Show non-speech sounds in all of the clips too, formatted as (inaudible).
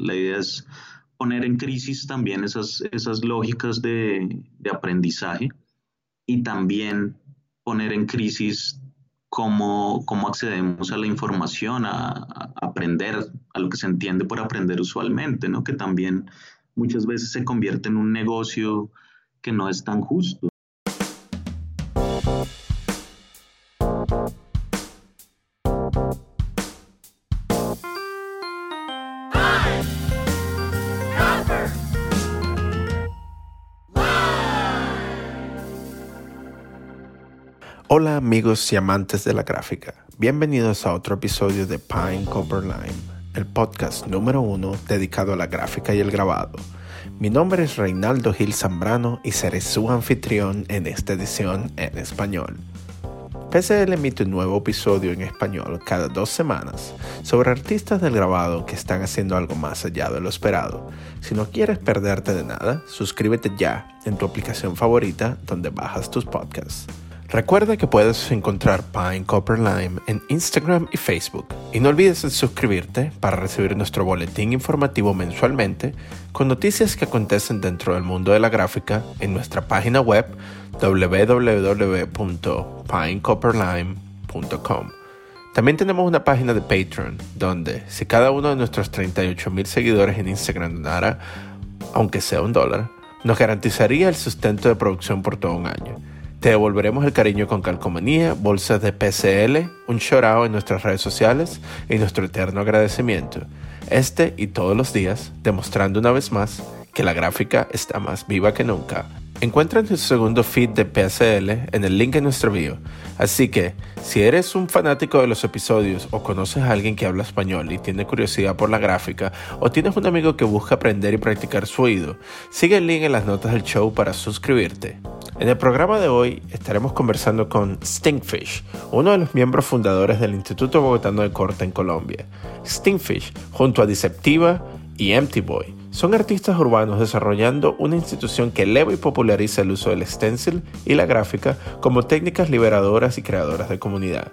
La idea es poner en crisis también esas, esas lógicas de, aprendizaje y también poner en crisis cómo, cómo accedemos a la información, a, aprender, a lo que se entiende por aprender usualmente, ¿no? que también muchas veces se convierte en un negocio que no es tan justo. Hola amigos y amantes de la gráfica, bienvenidos a otro episodio de Pine Cover Line, el podcast número uno dedicado a la gráfica y el grabado. Mi nombre es Reinaldo Gil Zambrano y seré su anfitrión en esta edición en español. PCL emite un nuevo episodio en español cada dos semanas sobre artistas del grabado que están haciendo algo más allá de lo esperado. Si no quieres perderte de nada, suscríbete ya en tu aplicación favorita donde bajas tus podcasts. Recuerda que puedes encontrar Pine Copper Lime en Instagram y Facebook. Y no olvides suscribirte para recibir nuestro boletín informativo mensualmente con noticias que acontecen dentro del mundo de la gráfica en nuestra página web www.pinecopperlime.com. También tenemos una página de Patreon donde si cada uno de nuestros 38 mil seguidores en Instagram donara, aunque sea un dólar, nos garantizaría el sustento de producción por todo un año. Te devolveremos el cariño con calcomanía, bolsas de PCL, un chorao en nuestras redes sociales y nuestro eterno agradecimiento. Este y todos los días, demostrando una vez más que la gráfica está más viva que nunca. Encuentra nuestro segundo feed de PSL en el link en nuestro bio. Así que, si eres un fanático de los episodios o conoces a alguien que habla español y tiene curiosidad por la gráfica, o tienes un amigo que busca aprender y practicar su oído, sigue el link en las notas del show para suscribirte. En el programa de hoy estaremos conversando con Stinkfish, uno de los miembros fundadores del Instituto Bogotano de Corte en Colombia. Stinkfish, junto a Deceptiva y Empty Boy, son artistas urbanos desarrollando una institución que eleva y populariza el uso del stencil y la gráfica como técnicas liberadoras y creadoras de comunidad.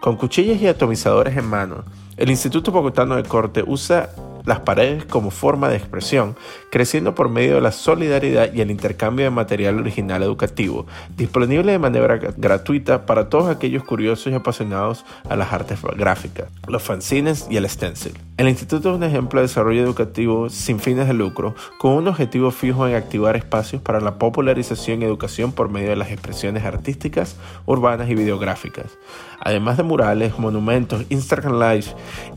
Con cuchillas y atomizadores en mano, el Instituto Bogotano de Corte usa las paredes como forma de expresión, creciendo por medio de la solidaridad y el intercambio de material original educativo, disponible de manera gratuita para todos aquellos curiosos y apasionados a las artes gráficas, los fanzines y el stencil. El instituto es un ejemplo de desarrollo educativo sin fines de lucro, con un objetivo fijo en activar espacios para la popularización y educación por medio de las expresiones artísticas, urbanas y videográficas. Además de murales, monumentos, Instagram Live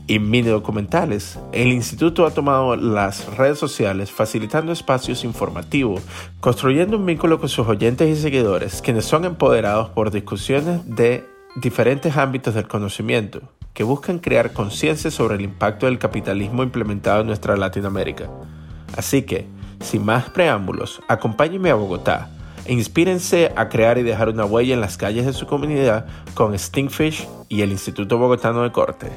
y mini documentales, el instituto ha tomado las redes sociales facilitando espacios informativos, construyendo un vínculo con sus oyentes y seguidores, quienes son empoderados por discusiones de diferentes ámbitos del conocimiento, que buscan crear conciencia sobre el impacto del capitalismo implementado en nuestra Latinoamérica. Así que, sin más preámbulos, acompáñenme a Bogotá e inspírense a crear y dejar una huella en las calles de su comunidad con Stinkfish y el Instituto Bogotano de Corte.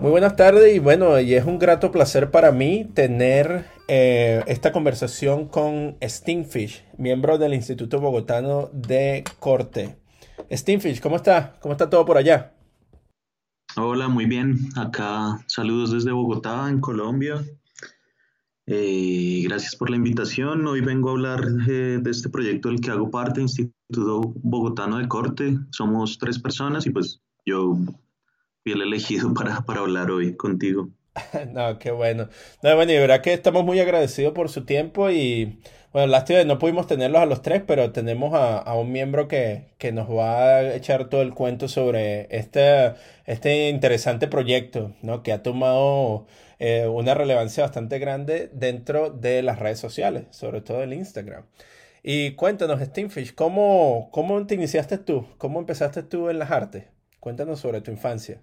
Muy buenas tardes y bueno, y es un grato placer para mí tener eh, esta conversación con Stinkfish, miembro del Instituto Bogotano de Corte. Stinkfish, ¿cómo está? ¿Cómo está todo por allá? Hola, muy bien. Acá saludos desde Bogotá, en Colombia. Eh, gracias por la invitación. Hoy vengo a hablar eh, de este proyecto del que hago parte, Instituto Bogotano de Corte. Somos tres personas y pues yo fui el elegido (laughs) para, para hablar hoy contigo. (laughs) no, qué bueno. No, bueno, y verdad que estamos muy agradecidos por su tiempo y bueno, lástima no pudimos tenerlos a los tres, pero tenemos a, un miembro que, que, nos va a echar todo el cuento sobre este, este interesante proyecto, ¿no? Que ha tomado eh, una relevancia bastante grande dentro de las redes sociales, sobre todo el Instagram. Y cuéntanos, Steamfish, ¿cómo, ¿cómo te iniciaste tú? ¿Cómo empezaste tú en las artes? Cuéntanos sobre tu infancia.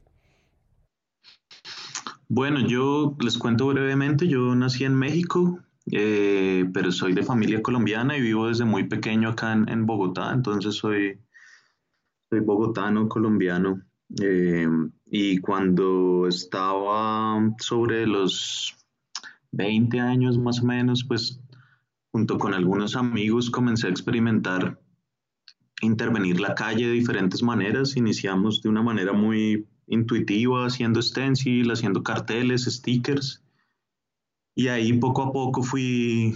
Bueno, yo les cuento brevemente, yo nací en México, eh, pero soy de familia colombiana y vivo desde muy pequeño acá en, Bogotá, entonces soy, soy bogotano, colombiano. Eh, y cuando estaba sobre los 20 años más o menos, pues junto con algunos amigos comencé a experimentar intervenir la calle de diferentes maneras. Iniciamos de una manera muy intuitiva, haciendo stencil, haciendo carteles, stickers. Y ahí poco a poco fui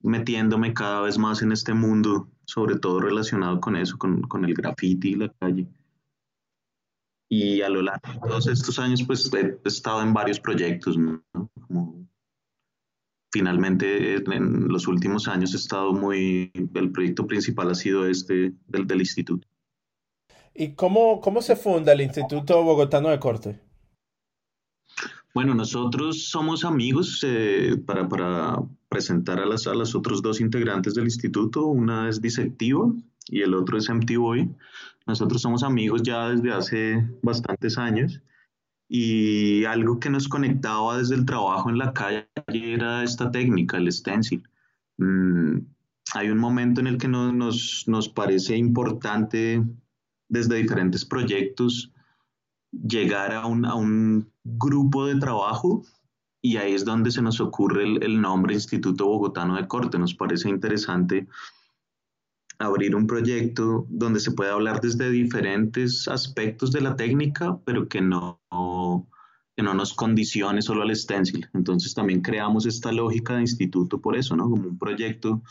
metiéndome cada vez más en este mundo, sobre todo relacionado con eso, con, con el graffiti y la calle. Y a lo largo de todos estos años, pues he estado en varios proyectos, ¿no? Como finalmente en los últimos años he estado muy, el proyecto principal ha sido este del, del instituto. ¿Y cómo, cómo se funda el Instituto Bogotano de Corte? Bueno, nosotros somos amigos eh, para, para, presentar a las, a las otros dos integrantes del instituto. Una es Disectivo y el otro es MTV. Nosotros somos amigos ya desde hace bastantes años y algo que nos conectaba desde el trabajo en la calle era esta técnica, el stencil. Mm, hay un momento en el que nos, nos parece importante desde diferentes proyectos llegar a un, a un, grupo de trabajo y ahí es donde se nos ocurre el, el, nombre Instituto Bogotano de Corte. Nos parece interesante abrir un proyecto donde se pueda hablar desde diferentes aspectos de la técnica, pero que no, que no nos condicione solo al stencil. Entonces también creamos esta lógica de instituto por eso, ¿no? Como un proyecto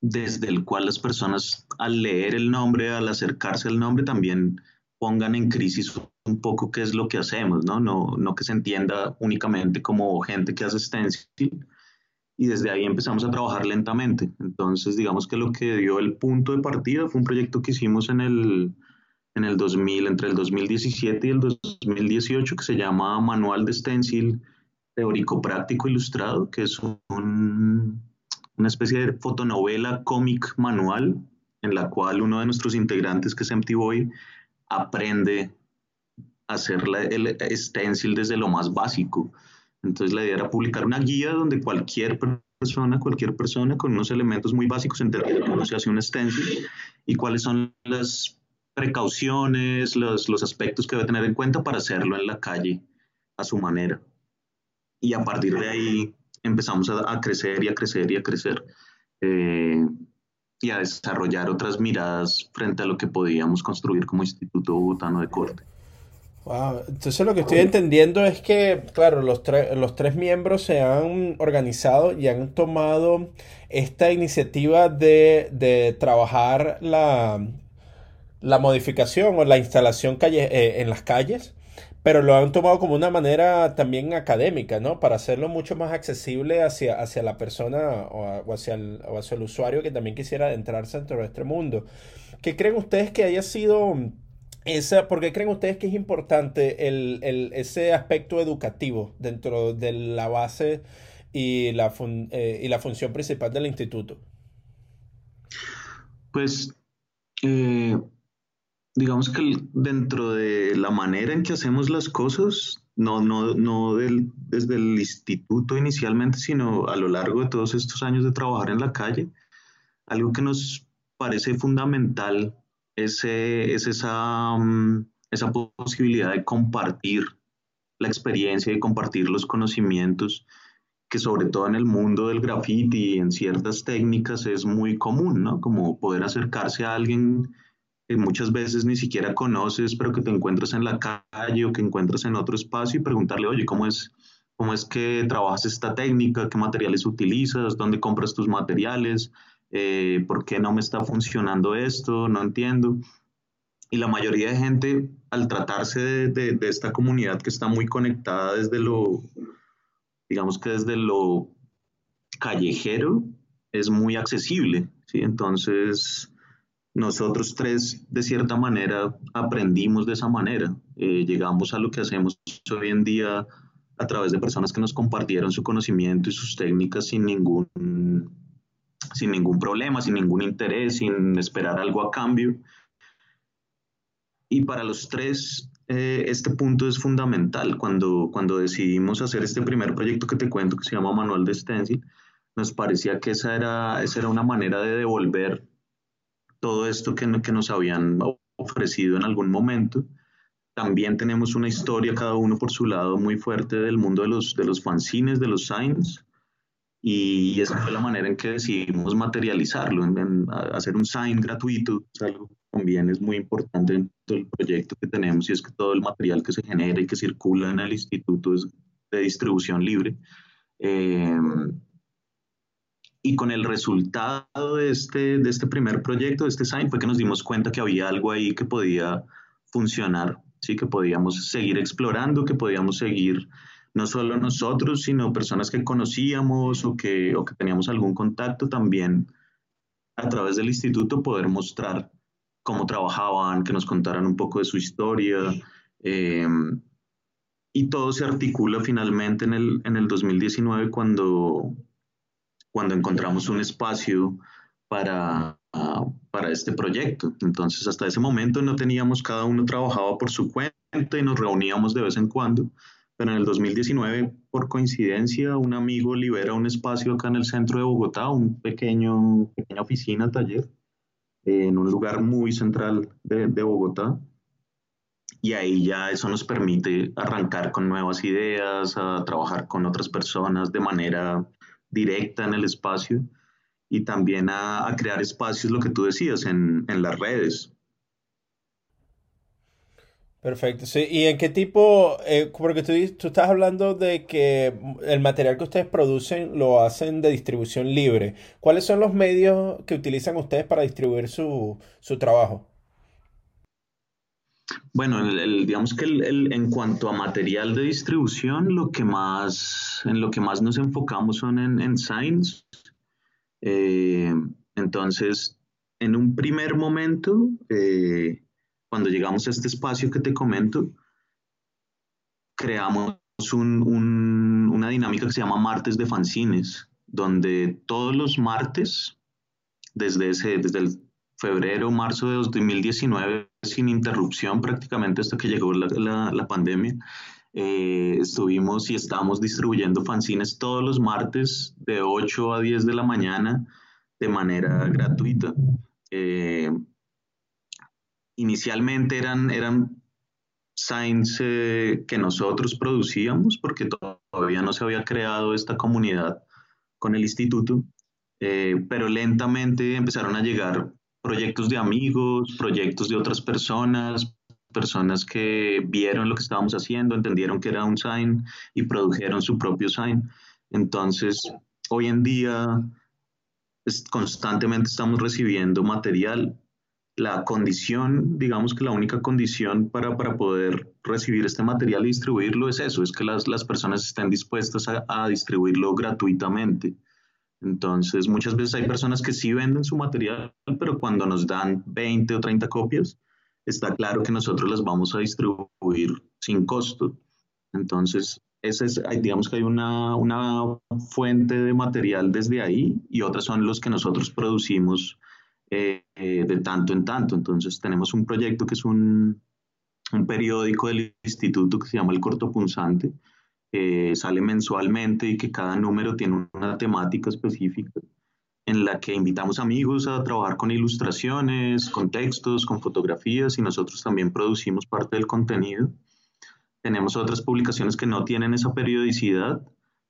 desde el cual las personas al leer el nombre, al acercarse al nombre, también pongan en crisis un poco qué es lo que hacemos, ¿no? No, no que se entienda únicamente como gente que hace stencil, y desde ahí empezamos a trabajar lentamente. Entonces, digamos que lo que dio el punto de partida fue un proyecto que hicimos en el, en el 2000, entre el 2017 y el 2018, que se llama Manual de Stencil Teórico Práctico Ilustrado, que es un, una especie de fotonovela cómic manual en la cual uno de nuestros integrantes, que es Empty Boy, aprende a hacer el stencil desde lo más básico. Entonces la idea era publicar una guía donde cualquier persona, cualquier persona con unos elementos muy básicos entendiera cómo se hace un stencil y cuáles son las precauciones, los, aspectos que debe tener en cuenta para hacerlo en la calle a su manera. Y a partir de ahí empezamos a, crecer y a crecer y a crecer eh, y a desarrollar otras miradas frente a lo que podíamos construir como Instituto Bogotano de Corte. Entonces lo que estoy entendiendo es que, claro, los, los tres miembros se han organizado y han tomado esta iniciativa de, trabajar la, la, modificación o la instalación calle, eh, en las calles, pero lo han tomado como una manera también académica, ¿no? Para hacerlo mucho más accesible hacia, hacia la persona o, hacia el, o hacia el usuario que también quisiera adentrarse dentro de este mundo. ¿Qué creen ustedes que haya sido esa, ¿Por qué creen ustedes que es importante el, el, ese aspecto educativo dentro de la base y la, eh, y la función principal del instituto? Pues, eh, digamos que dentro de la manera en que hacemos las cosas, no, no, no del, desde el instituto inicialmente, sino a lo largo de todos estos años de trabajar en la calle, algo que nos parece fundamental es, esa, mm, esa posibilidad de compartir la experiencia y compartir los conocimientos que sobre todo en el mundo del graffiti y en ciertas técnicas es muy común, ¿no? Como poder acercarse a alguien que muchas veces ni siquiera conoces, pero que te encuentras en la calle o que encuentras en otro espacio y preguntarle, oye, ¿cómo es, cómo es que trabajas esta técnica? ¿Qué materiales utilizas? ¿Dónde compras tus materiales? Eh, ¿por qué no me está funcionando esto? No entiendo. Y la mayoría de gente, al tratarse de, de, esta comunidad que está muy conectada desde lo, digamos que desde lo callejero, es muy accesible. ¿sí? Entonces, nosotros tres, de cierta manera, aprendimos de esa manera. Eh, llegamos a lo que hacemos hoy en día a través de personas que nos compartieron su conocimiento y sus técnicas sin ningún sin ningún problema, sin ningún interés, sin esperar algo a cambio. Y para los tres, eh, este punto es fundamental. Cuando, cuando decidimos hacer este primer proyecto que te cuento, que se llama Manual de Stencil, nos parecía que esa era, esa era una manera de devolver todo esto que, que nos habían ofrecido en algún momento. También tenemos una historia, cada uno por su lado, muy fuerte del mundo de los, de los fanzines, de los signs, y esa fue la manera en que decidimos materializarlo, en, hacer un sign gratuito, algo también es muy importante en todo el proyecto que tenemos y es que todo el material que se genera y que circula en el instituto es de distribución libre. Eh, y con el resultado de este, de este primer proyecto, de este sign, fue que nos dimos cuenta que había algo ahí que podía funcionar, ¿sí? que podíamos seguir explorando, que podíamos seguir no solo nosotros, sino personas que conocíamos o que, o que teníamos algún contacto también a través del instituto poder mostrar cómo trabajaban, que nos contaran un poco de su historia. Eh, y todo se articula finalmente en el, en el 2019 cuando, cuando encontramos un espacio para, para este proyecto. Entonces, hasta ese momento no teníamos, cada uno trabajaba por su cuenta y nos reuníamos de vez en cuando. Pero en el 2019, por coincidencia, un amigo libera un espacio acá en el centro de Bogotá, un pequeño, pequeña oficina, taller, en un lugar muy central de, Bogotá y ahí ya eso nos permite arrancar con nuevas ideas, a trabajar con otras personas de manera directa en el espacio y también a, crear espacios, lo que tú decías, en, las redes. Perfecto, sí. ¿Y en qué tipo? Eh, porque tú, tú, estás hablando de que el material que ustedes producen lo hacen de distribución libre. ¿Cuáles son los medios que utilizan ustedes para distribuir su, su trabajo? Bueno, digamos que en cuanto a material de distribución, lo que más, en lo que más nos enfocamos son en, en Science. Eh, entonces, en un primer momento, eh, cuando llegamos a este espacio que te comento, creamos una dinámica que se llama martes de fanzines, donde todos los martes, desde, ese, desde el febrero, marzo de 2019, sin interrupción prácticamente hasta que llegó la, la, pandemia. Eh, estuvimos y estamos distribuyendo fanzines todos los martes de 8 a 10 de la mañana de manera gratuita. Eh, inicialmente eran, eran signs eh, que nosotros producíamos porque todavía no se había creado esta comunidad con el instituto, pero lentamente empezaron a llegar proyectos de amigos, proyectos de otras personas, personas que vieron lo que estábamos haciendo, entendieron que era un sign y produjeron su propio sign. Entonces, hoy en día constantemente estamos recibiendo material. La condición, digamos que la única condición para, para poder recibir este material y distribuirlo es eso, es que las, las personas estén dispuestas a, a distribuirlo gratuitamente. Entonces, muchas veces hay personas que sí venden su material, pero cuando nos dan 20 o 30 copias, está claro que nosotros las vamos a distribuir sin costo. Entonces, ese es, digamos que hay una, fuente de material desde ahí y otras son los que nosotros producimos eh, eh, de tanto en tanto. Entonces, tenemos un proyecto que es un, un periódico del instituto que se llama El Corto Punzante, que sale mensualmente y que cada número tiene una temática específica en la que invitamos amigos a trabajar con ilustraciones, con textos, con fotografías y nosotros también producimos parte del contenido. Tenemos otras publicaciones que no tienen esa periodicidad,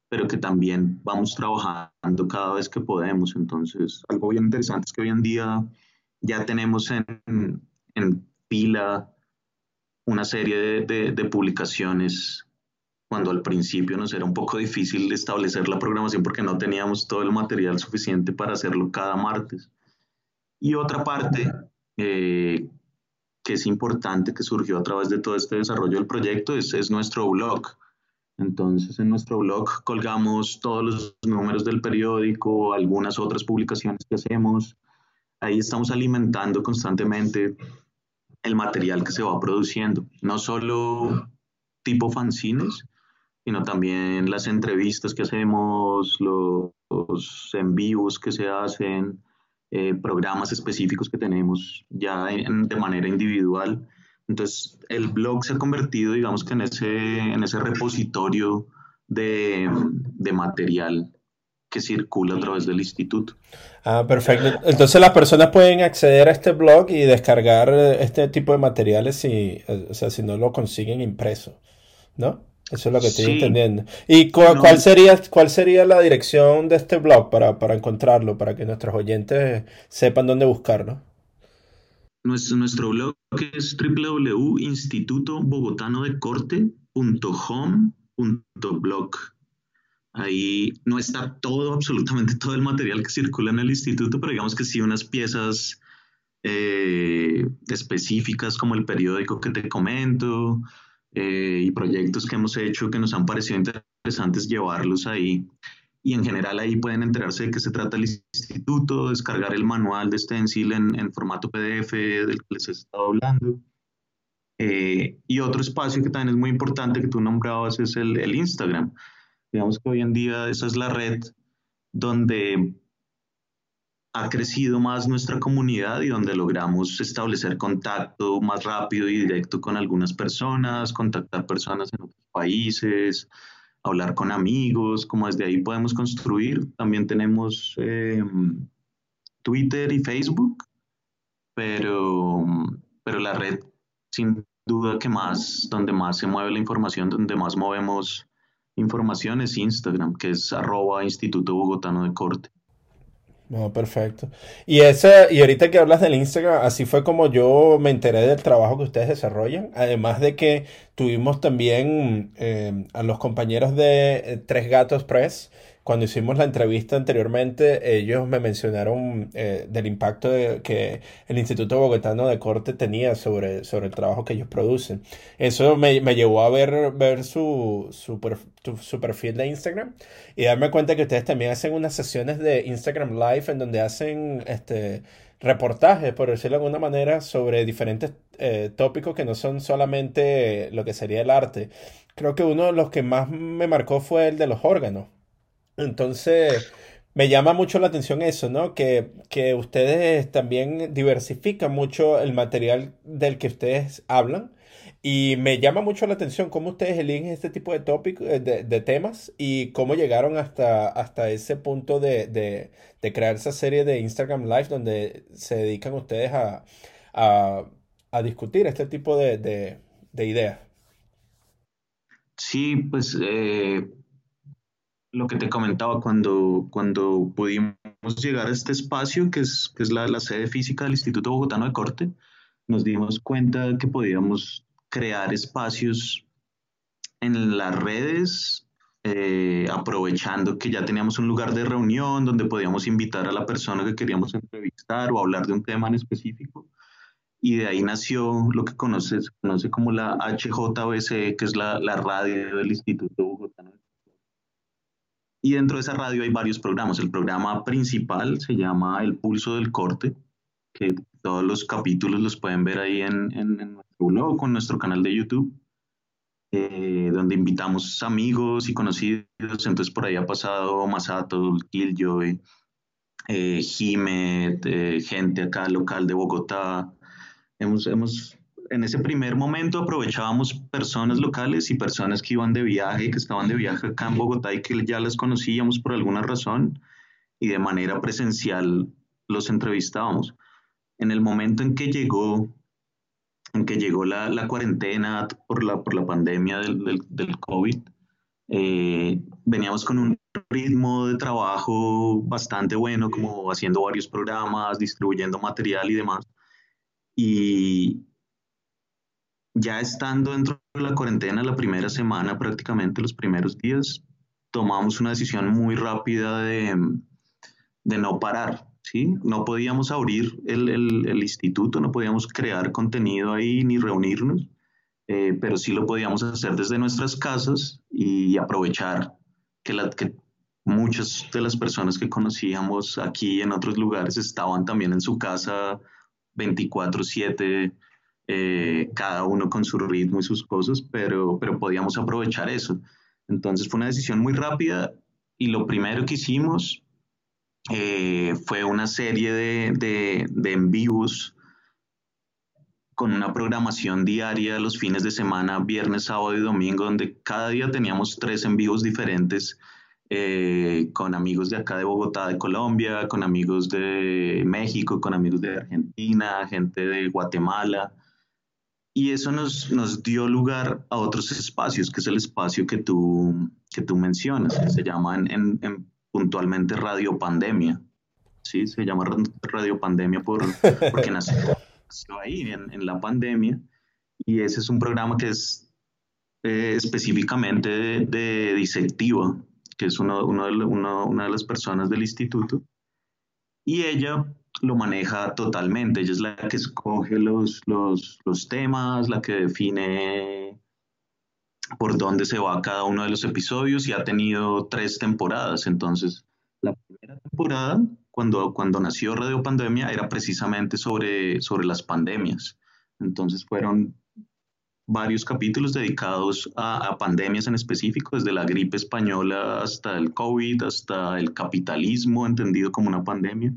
pero que también vamos trabajando cada vez que podemos. Entonces, algo bien interesante es que hoy en día ya tenemos en, en pila una serie de, de publicaciones cuando al principio nos era un poco difícil establecer la programación porque no teníamos todo el material suficiente para hacerlo cada martes. Y otra parte eh, que es importante que surgió a través de todo este desarrollo del proyecto es, es nuestro blog. Entonces en nuestro blog colgamos todos los números del periódico, algunas otras publicaciones que hacemos. Ahí estamos alimentando constantemente el material que se va produciendo, no solo tipo fanzines, sino también las entrevistas que hacemos, los, en vivos que se hacen, eh, programas específicos que tenemos ya de manera individual. Entonces, el blog se ha convertido, digamos que en ese, en ese repositorio de, de material que circula a través del instituto. Ah, perfecto. Entonces las personas pueden acceder a este blog y descargar este tipo de materiales si, o sea, si no lo consiguen impreso, ¿no? Eso es lo que estoy entendiendo. ¿Y cuál, sería, cuál sería la dirección de este blog para, encontrarlo, para que nuestros oyentes sepan dónde buscarlo? Nuestro, blog es www.institutobogotanodecorte.home.blog. Ahí no está todo, absolutamente todo el material que circula en el instituto, pero digamos que sí unas piezas eh, específicas como el periódico que te comento eh, y proyectos que hemos hecho que nos han parecido interesantes llevarlos ahí y en general ahí pueden enterarse de qué se trata el instituto, descargar el manual de Stencil en, en formato PDF del que les he estado hablando. Eh, y otro espacio que también es muy importante que tú nombrabas es el, el, Instagram. Digamos que hoy en día esa es la red donde ha crecido más nuestra comunidad y donde logramos establecer contacto más rápido y directo con algunas personas, contactar personas en otros países, hablar con amigos, como desde ahí podemos construir. También tenemos eh, Twitter y Facebook, pero, pero la red sin duda que más, donde más se mueve la información, donde más movemos información es Instagram, que es arroba Instituto Bogotano de Corte. No, perfecto. Y ese, y ahorita que hablas del Instagram, así fue como yo me enteré del trabajo que ustedes desarrollan. Además de que tuvimos también eh, a los compañeros de eh, Tres Gatos Press cuando hicimos la entrevista anteriormente, ellos me mencionaron eh, del impacto que el Instituto Bogotano de Corte tenía sobre, sobre el trabajo que ellos producen. Eso me, me llevó a ver, ver su, su, su, perfil de Instagram y darme cuenta que ustedes también hacen unas sesiones de Instagram Live en donde hacen este reportajes, por decirlo de alguna manera, sobre diferentes eh, tópicos que no son solamente lo que sería el arte. Creo que uno de los que más me marcó fue el de los órganos entonces, me llama mucho la atención eso, ¿no? Que, que ustedes también diversifican mucho el material del que ustedes hablan. Y me llama mucho la atención cómo ustedes eligen este tipo de tópicos, eh, de, temas y cómo llegaron hasta, hasta ese punto de, de, crear esa serie de Instagram Live donde se dedican ustedes a, a, discutir este tipo de, ideas. Sí, pues eh, lo que te comentaba, cuando, cuando pudimos llegar a este espacio, que es, que es la, sede física del Instituto Bogotano de Corte, nos dimos cuenta que podíamos crear espacios en las redes, eh, aprovechando que ya teníamos un lugar de reunión donde podíamos invitar a la persona que queríamos entrevistar o hablar de un tema en específico. Y de ahí nació lo que conoce, se conoce como la HJBC, que es la, la radio del Instituto Bogotano de y dentro de esa radio hay varios programas. El programa principal se llama El Pulso del Corte, que todos los capítulos los pueden ver ahí en, en, nuestro blog con nuestro canal de YouTube, eh, donde invitamos amigos y conocidos. Entonces por ahí ha pasado Masato, Killjoy, eh, Jime, eh, gente acá local de Bogotá. Hemos, hemos en ese primer momento aprovechábamos personas locales y personas que iban de viaje, que estaban de viaje acá en Bogotá y que ya las conocíamos por alguna razón y de manera presencial los entrevistábamos. En el momento en que llegó, en que llegó la, cuarentena por la, por la pandemia del, del, COVID, eh, veníamos con un ritmo de trabajo bastante bueno, como haciendo varios programas, distribuyendo material y demás. Y, ya estando dentro de la cuarentena, la primera semana, prácticamente los primeros días, tomamos una decisión muy rápida de, de no parar. ¿sí? No podíamos abrir el, el, instituto, no podíamos crear contenido ahí ni reunirnos, eh, pero sí lo podíamos hacer desde nuestras casas y aprovechar que, la, que muchas de las personas que conocíamos aquí en otros lugares estaban también en su casa 24/7 eh, cada uno con su ritmo y sus cosas, pero, pero podíamos aprovechar eso. Entonces fue una decisión muy rápida y lo primero que hicimos eh, fue una serie de, de, de en vivos con una programación diaria los fines de semana, viernes, sábado y domingo, donde cada día teníamos tres en vivos diferentes eh, con amigos de acá de Bogotá, de Colombia, con amigos de México, con amigos de Argentina, gente de Guatemala. Y eso nos, nos dio lugar a otros espacios, que es el espacio que tú, que tú mencionas, que se llama en, puntualmente Radio Pandemia. Sí, se llama Radio Pandemia por, porque nació, ahí en, la pandemia y ese es un programa que es eh, específicamente de, de, disectiva, que es uno, uno de, una de las personas del instituto y ella lo maneja totalmente. Ella es la que escoge los, los, los, temas, la que define por dónde se va cada uno de los episodios y ha tenido tres temporadas. Entonces, la primera temporada, cuando, cuando nació Radio Pandemia, era precisamente sobre, sobre las pandemias. Entonces, fueron varios capítulos dedicados a, a, pandemias en específico, desde la gripe española hasta el COVID, hasta el capitalismo entendido como una pandemia.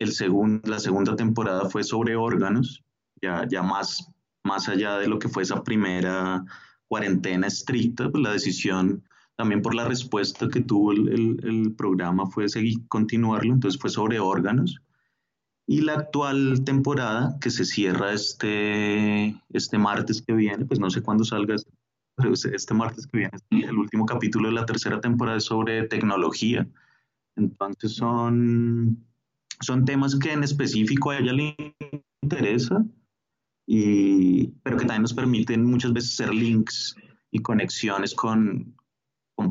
El segundo, la segunda temporada fue sobre órganos, ya, ya más, más allá de lo que fue esa primera cuarentena estricta, pues la decisión también por la respuesta que tuvo el, el, programa fue seguir, continuarlo, entonces fue sobre órganos. Y la actual temporada, que se cierra este, este martes que viene, pues no sé cuándo salga, pero este martes que viene, el último capítulo de la tercera temporada es sobre tecnología. Entonces son, son temas que en específico a ella le interesa y, pero que también nos permiten muchas veces hacer links y conexiones con,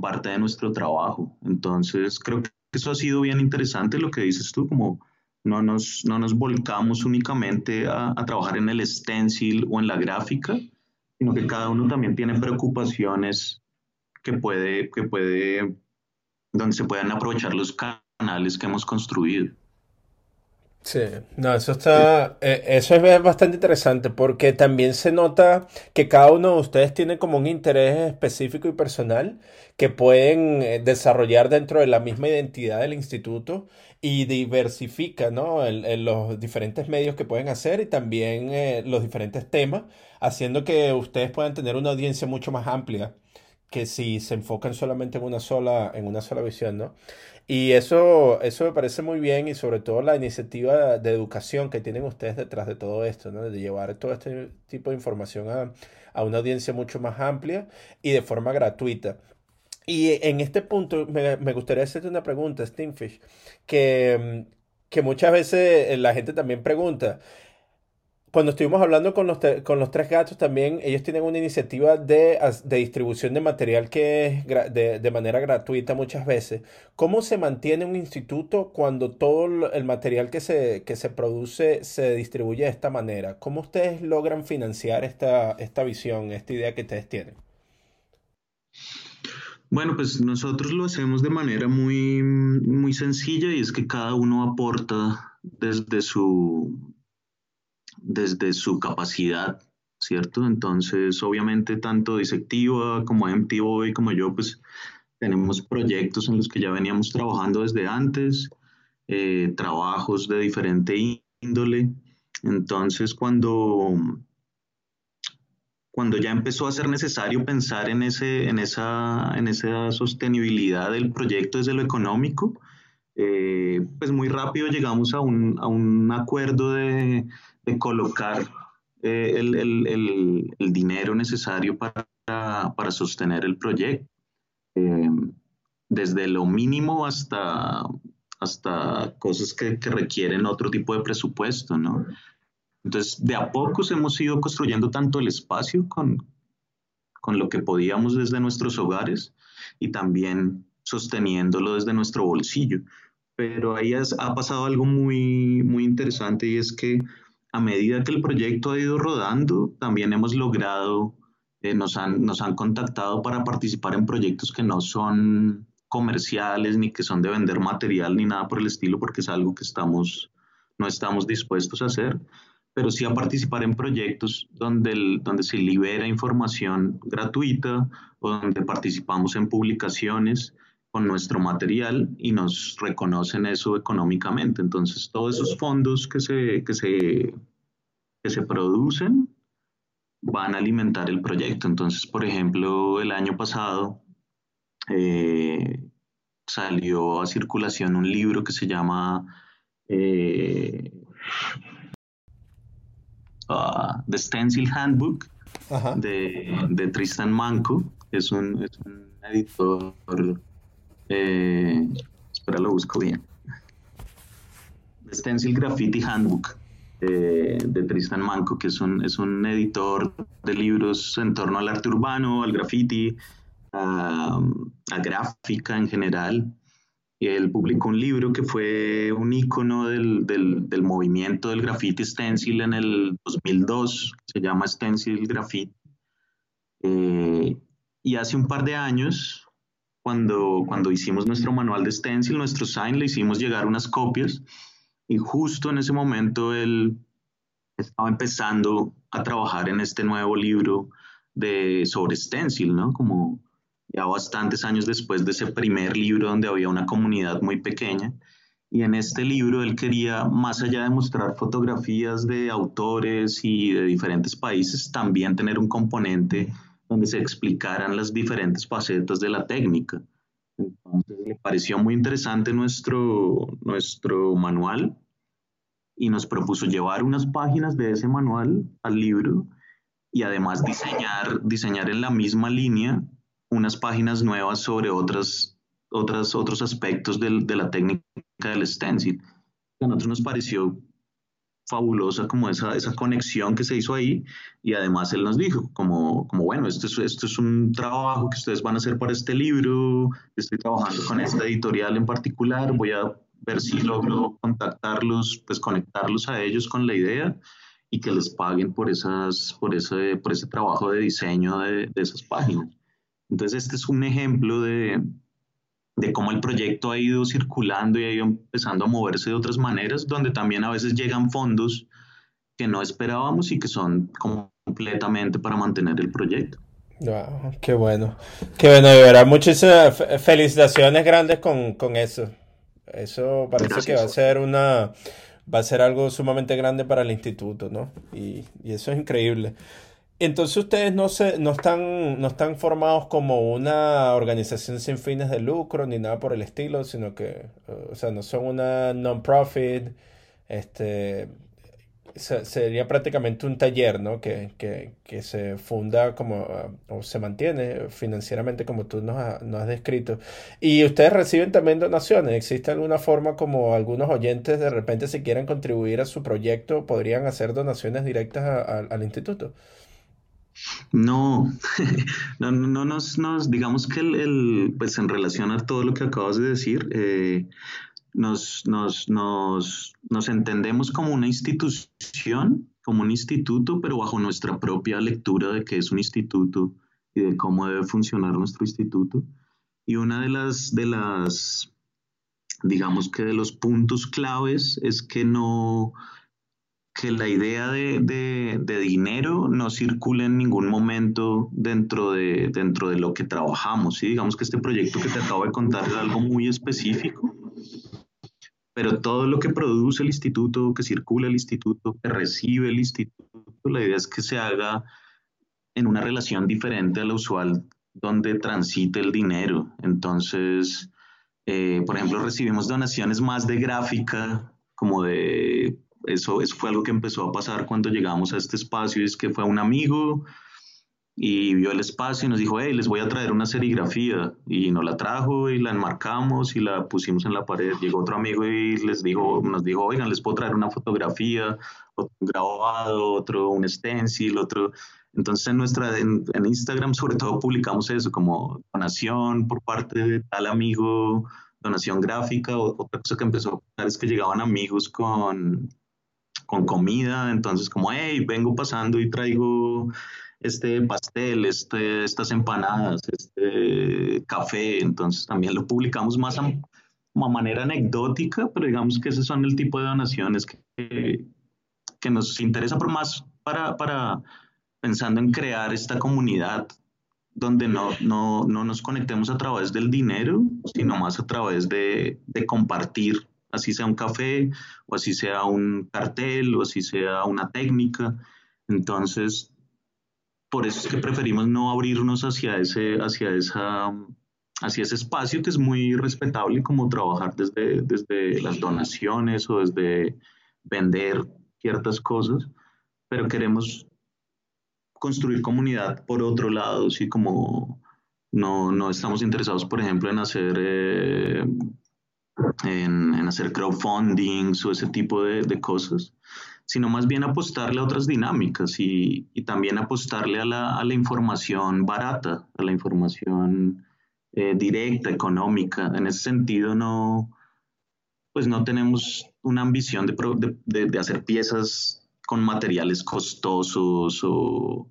parte de nuestro trabajo. Entonces, creo que eso ha sido bien interesante lo que dices tú, como no nos, no nos volcamos únicamente a, a, trabajar en el stencil o en la gráfica, sino que cada uno también tiene preocupaciones que puede, que puede, donde se puedan aprovechar los canales que hemos construido. Sí, no, eso está, eh, eso es bastante interesante porque también se nota que cada uno de ustedes tiene como un interés específico y personal que pueden eh, desarrollar dentro de la misma identidad del instituto y diversifica, ¿no? En, los diferentes medios que pueden hacer y también eh, los diferentes temas, haciendo que ustedes puedan tener una audiencia mucho más amplia que si se enfocan solamente en una sola, en una sola visión, ¿no? Y eso, eso me parece muy bien y sobre todo la iniciativa de educación que tienen ustedes detrás de todo esto, ¿no? De llevar todo este tipo de información a, a una audiencia mucho más amplia y de forma gratuita. Y en este punto me, me gustaría hacerte una pregunta, Stingfish, que, que muchas veces la gente también pregunta, cuando estuvimos hablando con los, con los tres gatos también, ellos tienen una iniciativa de, de distribución de material que es de, de, manera gratuita muchas veces. ¿Cómo se mantiene un instituto cuando todo el material que se, que se produce se distribuye de esta manera? ¿Cómo ustedes logran financiar esta, esta visión, esta idea que ustedes tienen? Bueno, pues nosotros lo hacemos de manera muy, muy sencilla y es que cada uno aporta desde su desde su capacidad, ¿cierto? Entonces, obviamente, tanto Disectiva como MTV como yo, pues tenemos proyectos en los que ya veníamos trabajando desde antes, eh, trabajos de diferente índole. Entonces, cuando, cuando ya empezó a ser necesario pensar en, ese, en, esa, en esa sostenibilidad del proyecto desde lo económico, eh, pues muy rápido llegamos a un, a un acuerdo de, de colocar eh, el, el, el, dinero necesario para, para, sostener el proyecto, eh, desde lo mínimo hasta, hasta cosas que, que, requieren otro tipo de presupuesto, ¿no? Entonces, de a pocos hemos ido construyendo tanto el espacio con, con lo que podíamos desde nuestros hogares y también sosteniéndolo desde nuestro bolsillo. Pero ahí ha pasado algo muy, muy interesante y es que a medida que el proyecto ha ido rodando, también hemos logrado, eh, nos, han, nos han contactado para participar en proyectos que no son comerciales ni que son de vender material ni nada por el estilo, porque es algo que estamos, no estamos dispuestos a hacer, pero sí a participar en proyectos donde, donde se libera información gratuita o donde participamos en publicaciones con nuestro material y nos reconocen eso económicamente. Entonces, todos esos fondos que se, que se, que se producen van a alimentar el proyecto. Entonces, por ejemplo, el año pasado eh, salió a circulación un libro que se llama eh, uh, The Stencil Handbook de, de, Tristan Manco. Es un, es un editor eh, espera, lo busco bien. Stencil Graffiti Handbook. de Tristan Manco, que es un, es un editor de libros en torno al arte urbano, al graffiti, a, gráfica en general. Y él publicó un libro que fue un icono del, del, movimiento del graffiti stencil en el 2002, se llama Stencil Graffiti. Eh, y hace un par de años, cuando, cuando hicimos nuestro manual de stencil, nuestro sign, le hicimos llegar unas copias y justo en ese momento él estaba empezando a trabajar en este nuevo libro de, sobre stencil, ¿no? Como ya bastantes años después de ese primer libro donde había una comunidad muy pequeña. Y en este libro él quería, más allá de mostrar fotografías de autores y de diferentes países, también tener un componente donde se explicaran las diferentes facetas de la técnica. Entonces le pareció muy interesante nuestro, nuestro manual y nos propuso llevar unas páginas de ese manual al libro y además diseñar, diseñar en la misma línea unas páginas nuevas sobre otras, otras, otros aspectos del, de la técnica del stencil. A nosotros nos pareció fabulosa como esa, esa conexión que se hizo ahí y además él nos dijo como, como bueno, esto es, esto es un trabajo que ustedes van a hacer para este libro, estoy trabajando con esta editorial en particular, voy a ver si logro contactarlos, pues conectarlos a ellos con la idea y que les paguen por, esas, por, ese, por ese trabajo de diseño de, de esas páginas. Entonces este es un ejemplo de, de cómo el proyecto ha ido circulando y ha ido empezando a moverse de otras maneras, donde también a veces llegan fondos que no esperábamos y que son completamente para mantener el proyecto. qué bueno, qué bueno, de verdad, muchísimas felicitaciones grandes con, con eso. Eso parece que va a ser una, va a ser algo sumamente grande para el instituto, ¿no? Y, y eso es increíble. Entonces ustedes no, se, no, están, no están formados como una organización sin fines de lucro ni nada por el estilo, sino que, o sea, no son una non-profit, este, sería prácticamente un taller, ¿no? Que, que, que, se funda como, o se mantiene financieramente como tú nos, nos, has descrito. Y ustedes reciben también donaciones. ¿Existe alguna forma como algunos oyentes de repente si quieren contribuir a su proyecto, podrían hacer donaciones directas al instituto? (laughs) No, no, no nos, nos, digamos que el, pues en relación a todo lo que acabas de decir, eh, nos, nos, nos, nos entendemos como una institución, como un instituto, pero bajo nuestra propia lectura de qué es un instituto y de cómo debe funcionar nuestro instituto. Y una de las, de las, digamos que de los puntos claves es que no, que la idea de, dinero no circule en ningún momento dentro de, dentro de lo que trabajamos. ¿sí? Digamos que este proyecto que te acabo de contar es algo muy específico, pero todo lo que produce el instituto, que circula el instituto, que recibe el instituto, la idea es que se haga en una relación diferente a la usual donde transite el dinero. Entonces, eh, por ejemplo, recibimos donaciones más de gráfica, como de eso, fue algo que empezó a pasar cuando llegamos a este espacio, es que fue un amigo y vio el espacio y nos dijo, hey, les voy a traer una serigrafía. Y nos la trajo y la enmarcamos y la pusimos en la pared. Llegó otro amigo y les dijo, nos dijo, oigan, les puedo traer una fotografía, otro grabado, otro un stencil, otro... Entonces en, nuestra, en, en Instagram sobre todo publicamos eso, como donación por parte de tal amigo, donación gráfica. Otra cosa que empezó a pasar es que llegaban amigos con con comida, entonces como, hey, vengo pasando y traigo este pastel, este, estas empanadas, este café, entonces también lo publicamos más a, manera anecdótica, pero digamos que ese son el tipo de donaciones que, que nos interesa, por más para, para pensando en crear esta comunidad donde no, no, no, nos conectemos a través del dinero, sino más a través de, de compartir así sea un café, o así sea un cartel, o así sea una técnica. Entonces, por eso es que preferimos no abrirnos hacia ese, hacia esa, hacia ese espacio que es muy respetable, como trabajar desde, desde las donaciones o desde vender ciertas cosas, pero queremos construir comunidad por otro lado, así como no, no estamos interesados, por ejemplo, en hacer eh, en, hacer crowdfunding o ese tipo de, cosas, sino más bien apostarle a otras dinámicas y, también apostarle a la, información barata, a la información eh, directa, económica. En ese sentido, no, pues no tenemos una ambición de, hacer piezas con materiales costosos o,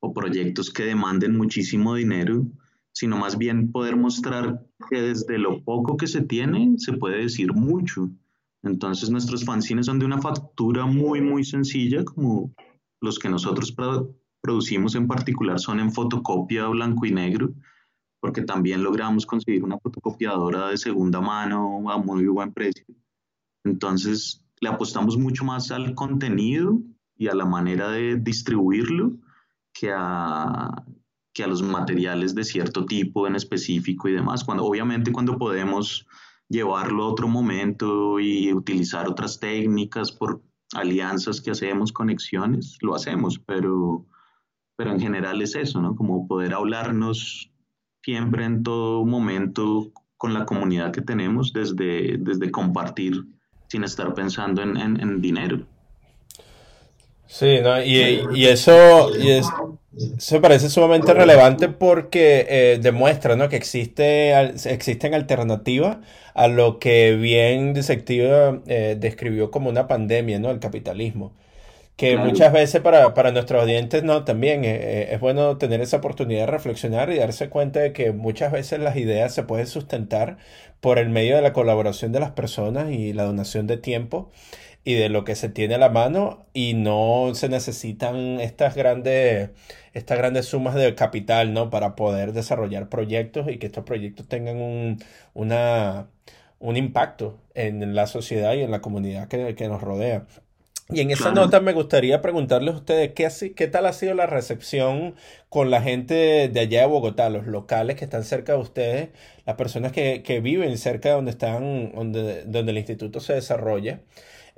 o proyectos que demanden muchísimo dinero, sino más bien poder mostrar que desde lo poco que se tiene se puede decir mucho entonces nuestros fanzines son de una factura muy, muy sencilla, como los que nosotros producimos en particular son en fotocopia blanco y negro, porque también logramos conseguir una fotocopiadora de segunda mano a muy buen precio. Entonces le apostamos mucho más al contenido y a la manera de distribuirlo que a, que a los materiales de cierto tipo en específico y demás. Cuando, obviamente cuando podemos llevarlo a otro momento y utilizar otras técnicas por alianzas que hacemos, conexiones, lo hacemos, pero, pero en general es eso, ¿no? Como poder hablarnos siempre en todo momento con la comunidad que tenemos desde, desde compartir sin estar pensando en, en, dinero. Sí, ¿no? y, y, eso, eso parece sumamente relevante porque eh, demuestra ¿no? que existe, existen alternativas a lo que bien Disectiva eh, describió como una pandemia, ¿no? El capitalismo. Que muchas veces para, para, nuestros oyentes no, también eh, es bueno tener esa oportunidad de reflexionar y darse cuenta de que muchas veces las ideas se pueden sustentar por el medio de la colaboración de las personas y la donación de tiempo y de lo que se tiene a la mano y no se necesitan estas grandes, estas grandes sumas de capital, ¿no? Para poder desarrollar proyectos y que estos proyectos tengan un, una, un impacto en la sociedad y en la comunidad que, que nos rodea. Y en esa nota me gustaría preguntarles a ustedes ¿qué, qué tal ha sido la recepción con la gente de allá de Bogotá, los locales que están cerca de ustedes, las personas que, que viven cerca de donde están, donde, donde el instituto se desarrolla.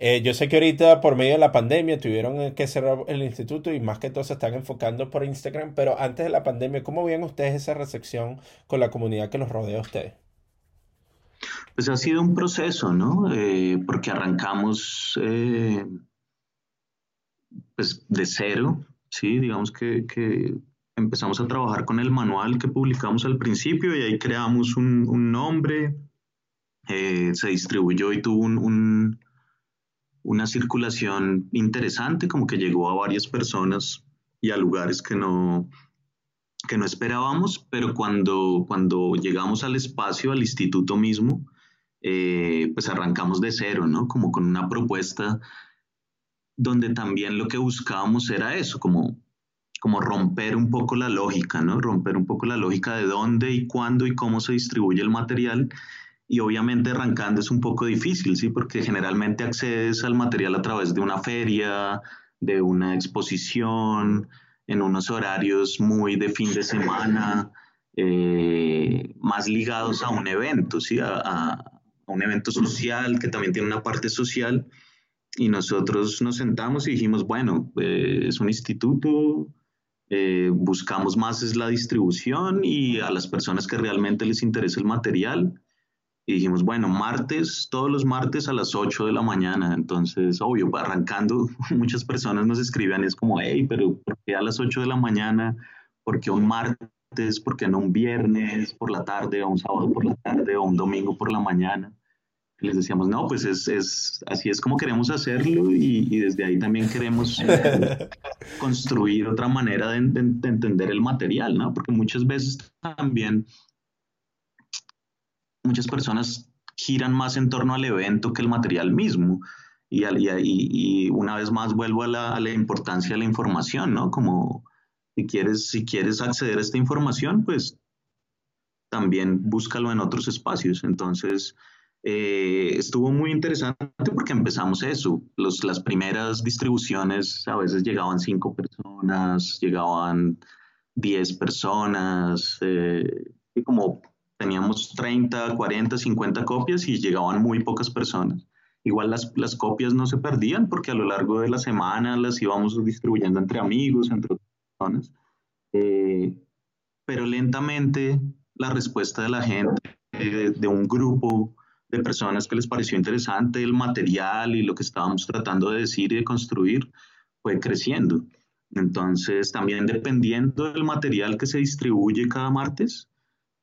Eh, yo sé que ahorita por medio de la pandemia tuvieron que cerrar el instituto y más que todo se están enfocando por Instagram, pero antes de la pandemia, ¿cómo veían ustedes esa recepción con la comunidad que los rodea a ustedes? Pues ha sido un proceso, ¿no? Eh, porque arrancamos eh, pues de cero, ¿sí? Digamos que, empezamos a trabajar con el manual que publicamos al principio y ahí creamos un, nombre, se distribuyó y tuvo un una circulación interesante, como que llegó a varias personas y a lugares que no, que no esperábamos, pero cuando, cuando llegamos al espacio, al instituto mismo, eh, pues arrancamos de cero, ¿no? Como con una propuesta donde también lo que buscábamos era eso, como, como romper un poco la lógica, ¿no? Romper un poco la lógica de dónde y cuándo y cómo se distribuye el material y obviamente arrancando es un poco difícil, ¿sí? Porque generalmente accedes al material a través de una feria, de una exposición, en unos horarios muy de fin de semana, eh, más ligados a un evento, ¿sí? A, un evento social que también tiene una parte social. Y nosotros nos sentamos y dijimos, bueno, eh, es un instituto, eh, buscamos más es la distribución y a las personas que realmente les interesa el material, y dijimos, bueno, martes, todos los martes a las 8 de la mañana. Entonces, obvio, arrancando, (laughs) muchas personas nos escribían, es como, hey, pero ¿por qué a las 8 de la mañana? ¿Por qué un martes? ¿Por qué no un viernes por la tarde o un sábado por la tarde o un domingo por la mañana? Y les decíamos, no, pues es, es, así es como queremos hacerlo y, y desde ahí también queremos eh, (laughs) construir otra manera de, de, de entender el material, ¿no? Porque muchas veces también muchas personas giran más en torno al evento que el material mismo. Y, y, y una vez más vuelvo a la, a la, importancia de la información, ¿no? Como si quieres, si quieres acceder a esta información, pues también búscalo en otros espacios. Entonces, eh, estuvo muy interesante porque empezamos eso. Los, las primeras distribuciones a veces llegaban cinco personas, llegaban diez personas, eh, y como teníamos 30, 40, 50 copias y llegaban muy pocas personas. Igual las, las copias no se perdían porque a lo largo de la semana las íbamos distribuyendo entre amigos, entre otras personas. Eh, pero lentamente la respuesta de la gente, de un grupo de personas que les pareció interesante el material y lo que estábamos tratando de decir y de construir fue creciendo. Entonces, también dependiendo del material que se distribuye cada martes,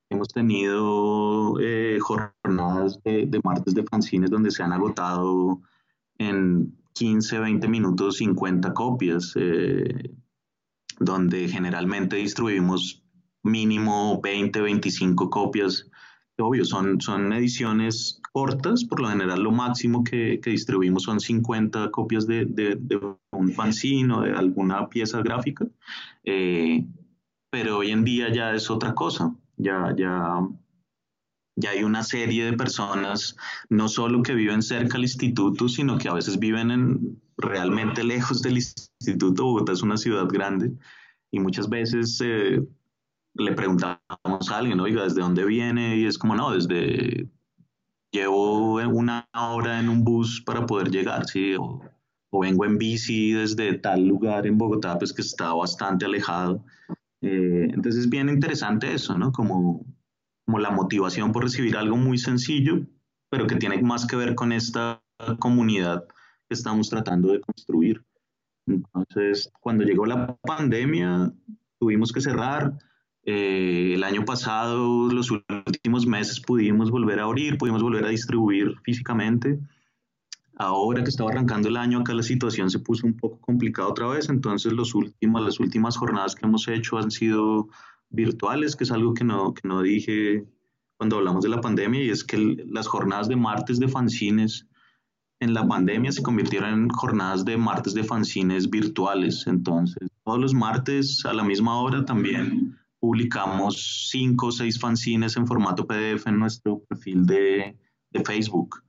hemos tenido eh, jornadas de, martes de fanzines donde se han agotado en 15, 20 minutos 50 copias, eh, donde generalmente distribuimos mínimo 20, 25 copias. Obvio, son, son ediciones cortas, por lo general lo máximo que, que distribuimos son 50 copias de, de, un fanzine o de alguna pieza gráfica, eh, pero hoy en día ya es otra cosa, ya, ya, ya hay una serie de personas, no solo que viven cerca del instituto, sino que a veces viven en, realmente lejos del instituto. Bogotá es una ciudad grande y muchas veces eh, le preguntamos a alguien, oiga, ¿desde dónde viene? Y es como, no, desde, llevo una hora en un bus para poder llegar, ¿sí? O, vengo en bici desde tal lugar en Bogotá, pues que está bastante alejado. Eh, entonces es bien interesante eso, ¿no? Como, como la motivación por recibir algo muy sencillo, pero que tiene más que ver con esta comunidad que estamos tratando de construir. Entonces, cuando llegó la pandemia, tuvimos que cerrar, eh, el año pasado, los últimos meses, pudimos volver a abrir, pudimos volver a distribuir físicamente. Ahora que estaba arrancando el año, acá la situación se puso un poco complicada otra vez, entonces los últimos, las últimas jornadas que hemos hecho han sido virtuales, que es algo que no, que no dije cuando hablamos de la pandemia, y es que las jornadas de martes de fanzines en la pandemia se convirtieron en jornadas de martes de fanzines virtuales. Entonces, todos los martes a la misma hora también publicamos cinco o seis fanzines en formato PDF en nuestro perfil de, de Facebook.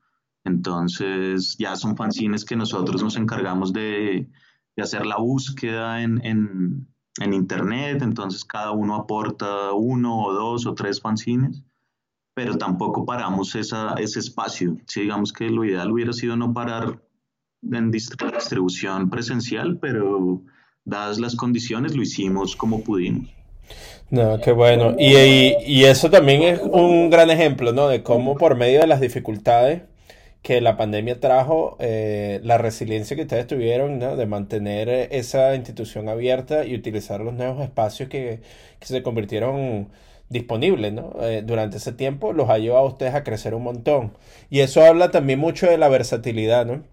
Entonces ya son fanzines que nosotros nos encargamos de, de hacer la búsqueda en, en, en, Internet. Entonces cada uno aporta uno o dos o tres fanzines, pero tampoco paramos esa, ese espacio. Si digamos que lo ideal hubiera sido no parar en distribución presencial, pero dadas las condiciones lo hicimos como pudimos. No, qué bueno. Y, y, eso también es un gran ejemplo, ¿no? De cómo por medio de las dificultades que la pandemia trajo, eh, la resiliencia que ustedes tuvieron. De mantener esa institución abierta y utilizar los nuevos espacios que, que se convirtieron disponibles, ¿no? Eh, durante ese tiempo los ha llevado a ustedes a crecer un montón. Y eso habla también mucho de la versatilidad, ¿no?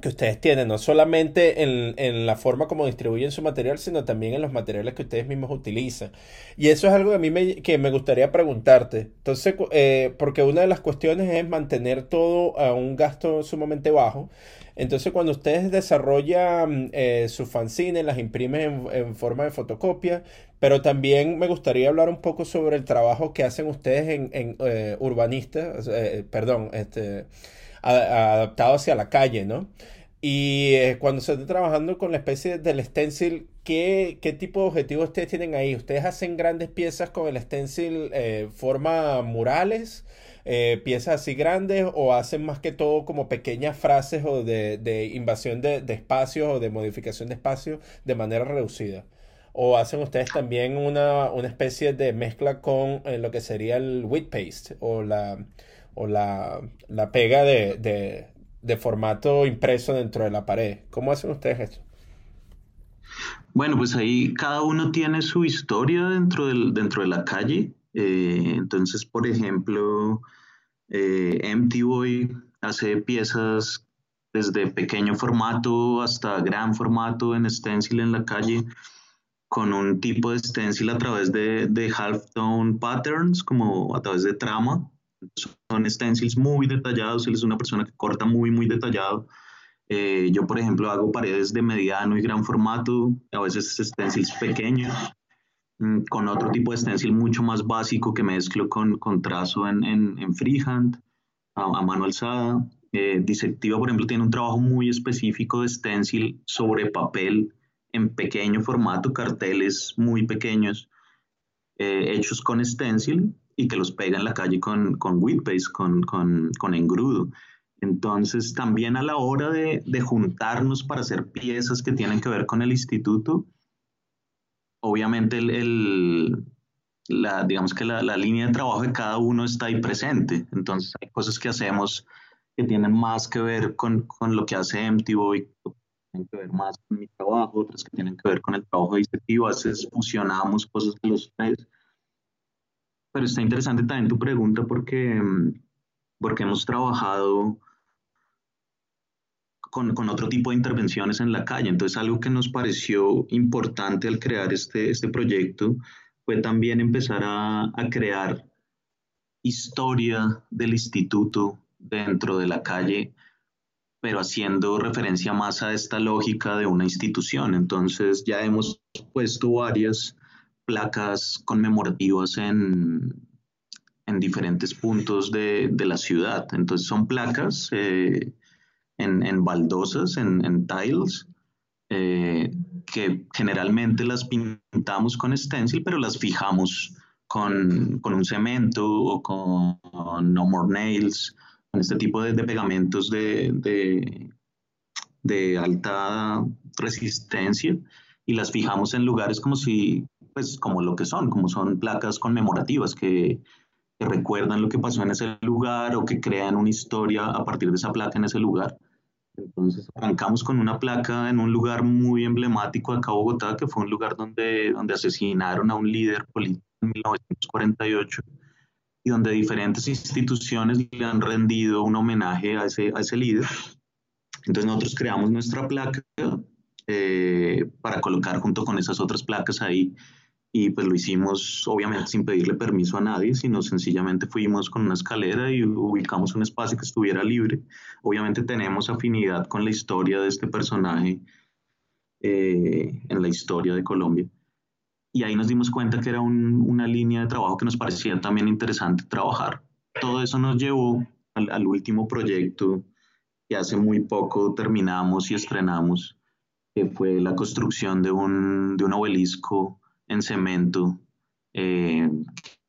Que ustedes tienen, no solamente en, en, la forma como distribuyen su material, sino también en los materiales que ustedes mismos utilizan. Y eso es algo que a mí me, que me gustaría preguntarte. Entonces, eh, porque una de las cuestiones es mantener todo a un gasto sumamente bajo. Entonces, cuando ustedes desarrollan eh, sus fanzines, las imprimen en, forma de fotocopia, pero también me gustaría hablar un poco sobre el trabajo que hacen ustedes en, en eh, urbanistas, perdón, este adaptado hacia la calle, ¿no? Y eh, cuando se está trabajando con la especie del stencil, ¿qué, ¿qué, tipo de objetivos ustedes tienen ahí? ¿Ustedes hacen grandes piezas con el stencil, eh, forma murales, eh, piezas así grandes, o hacen más que todo como pequeñas frases o de, invasión de, de espacios o de modificación de espacios de manera reducida? ¿O hacen ustedes también una, una especie de mezcla con lo que sería el wheat paste o la o la, pega de, formato impreso dentro de la pared. ¿Cómo hacen ustedes esto? Bueno, pues ahí cada uno tiene su historia dentro, del, dentro de la calle. Eh, entonces, por ejemplo, eh, Empty Boy hace piezas desde pequeño formato hasta gran formato en stencil en la calle con un tipo de stencil a través de, de halftone patterns, como a través de trama, son stencils muy detallados, él es una persona que corta muy, muy detallado. Eh, yo, por ejemplo, hago paredes de mediano y gran formato, a veces stencils pequeños, mm, con otro tipo de stencil mucho más básico que mezclo con, con trazo en, en, freehand, a, mano alzada. Eh, Disectiva, por ejemplo, tiene un trabajo muy específico de stencil sobre papel en pequeño formato, carteles muy pequeños, eh, hechos con stencil y que los pega en la calle con, con paste, con, con, con, engrudo. Entonces, también a la hora de, de, juntarnos para hacer piezas que tienen que ver con el instituto, obviamente el, el, la, digamos que la, la, línea de trabajo de cada uno está ahí presente. Entonces hay cosas que hacemos que tienen más que ver con, con lo que hace MTV, que tienen que ver más con mi trabajo, otras que tienen que ver con el trabajo distintivo. A veces fusionamos cosas de los tres. Pero está interesante también tu pregunta porque, porque hemos trabajado con, con, otro tipo de intervenciones en la calle. Entonces, algo que nos pareció importante al crear este, este proyecto fue también empezar a, a crear historia del instituto dentro de la calle, pero haciendo referencia más a esta lógica de una institución. Entonces ya hemos puesto varias placas conmemorativas en, en diferentes puntos de, de, la ciudad. Entonces son placas eh, en, en, baldosas, en, en tiles, eh, que generalmente las pintamos con stencil, pero las fijamos con, con un cemento o con No More Nails, con este tipo de, de pegamentos de, de, de, alta resistencia y las fijamos en lugares como si, pues como lo que son, como son placas conmemorativas que, que recuerdan lo que pasó en ese lugar o que crean una historia a partir de esa placa en ese lugar. Entonces arrancamos con una placa en un lugar muy emblemático acá Bogotá, que fue un lugar donde, donde asesinaron a un líder político en 1948 y donde diferentes instituciones le han rendido un homenaje a ese, a ese líder. Entonces nosotros creamos nuestra placa eh, para colocar junto con esas otras placas ahí y pues lo hicimos obviamente sin pedirle permiso a nadie, sino sencillamente fuimos con una escalera y ubicamos un espacio que estuviera libre. Obviamente tenemos afinidad con la historia de este personaje eh, en la historia de Colombia. Y ahí nos dimos cuenta que era un, una línea de trabajo que nos parecía también interesante trabajar. Todo eso nos llevó al, al último proyecto que hace muy poco terminamos y estrenamos, que fue la construcción de un, de un obelisco en cemento eh,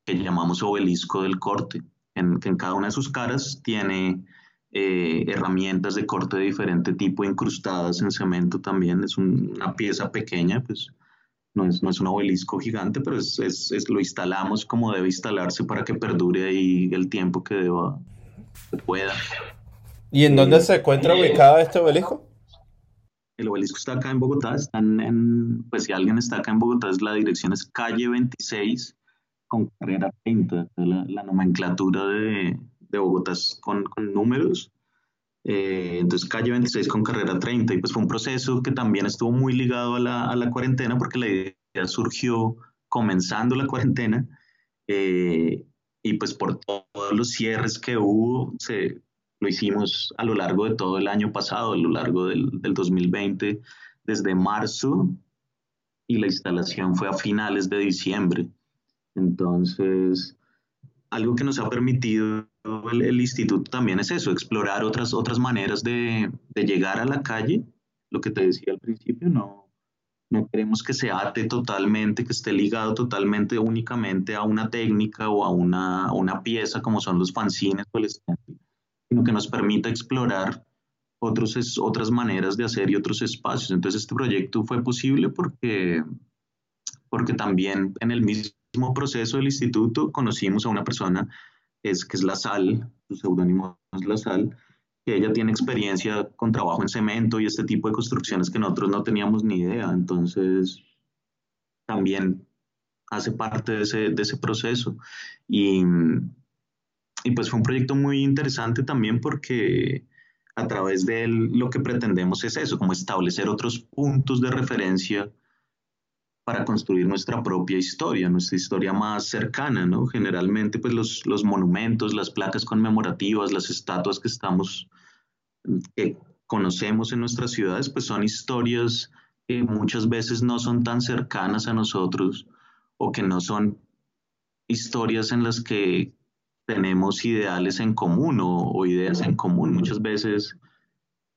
que llamamos obelisco del corte, en, que en cada una de sus caras tiene eh, herramientas de corte de diferente tipo incrustadas en cemento también. Es una pieza pequeña, pues no es, no es un obelisco gigante, pero es, es, lo instalamos como debe instalarse para que perdure ahí el tiempo que deba, que pueda. ¿Y en dónde se encuentra ubicado este obelisco? El obelisco está acá en Bogotá, están en, pues si alguien está acá en Bogotá, la dirección es calle 26 con carrera 30, la, la nomenclatura de, de Bogotá es con, con números. Eh, entonces, calle 26 con carrera 30, y pues fue un proceso que también estuvo muy ligado a la, a la cuarentena, porque la idea surgió comenzando la cuarentena, eh, y pues por todos los cierres que hubo, se, lo hicimos a lo largo de todo el año pasado, a lo largo del, del 2020, desde marzo, y la instalación fue a finales de diciembre. Entonces, algo que nos ha permitido el, el, instituto también es eso, explorar otras, otras maneras de, de, llegar a la calle, lo que te decía al principio, no, no queremos que se ate totalmente, que esté ligado totalmente únicamente a una técnica o a una, una pieza como son los fanzines o el stencil, sino que nos permita explorar otros, otras maneras de hacer y otros espacios. Entonces este proyecto fue posible porque, porque también en el mismo proceso del instituto conocimos a una persona es, que es La Sal, su seudónimo es La Sal, que ella tiene experiencia con trabajo en cemento y este tipo de construcciones que nosotros no teníamos ni idea. Entonces también hace parte de ese, de ese proceso. Y, y pues fue un proyecto muy interesante también porque a través de él lo que pretendemos es eso, como establecer otros puntos de referencia para construir nuestra propia historia, nuestra historia más cercana, ¿no? Generalmente, pues los, los monumentos, las placas conmemorativas, las estatuas que estamos, que conocemos en nuestras ciudades, pues son historias que muchas veces no son tan cercanas a nosotros o que no son historias en las que tenemos ideales en común o, o, ideas en común. Muchas veces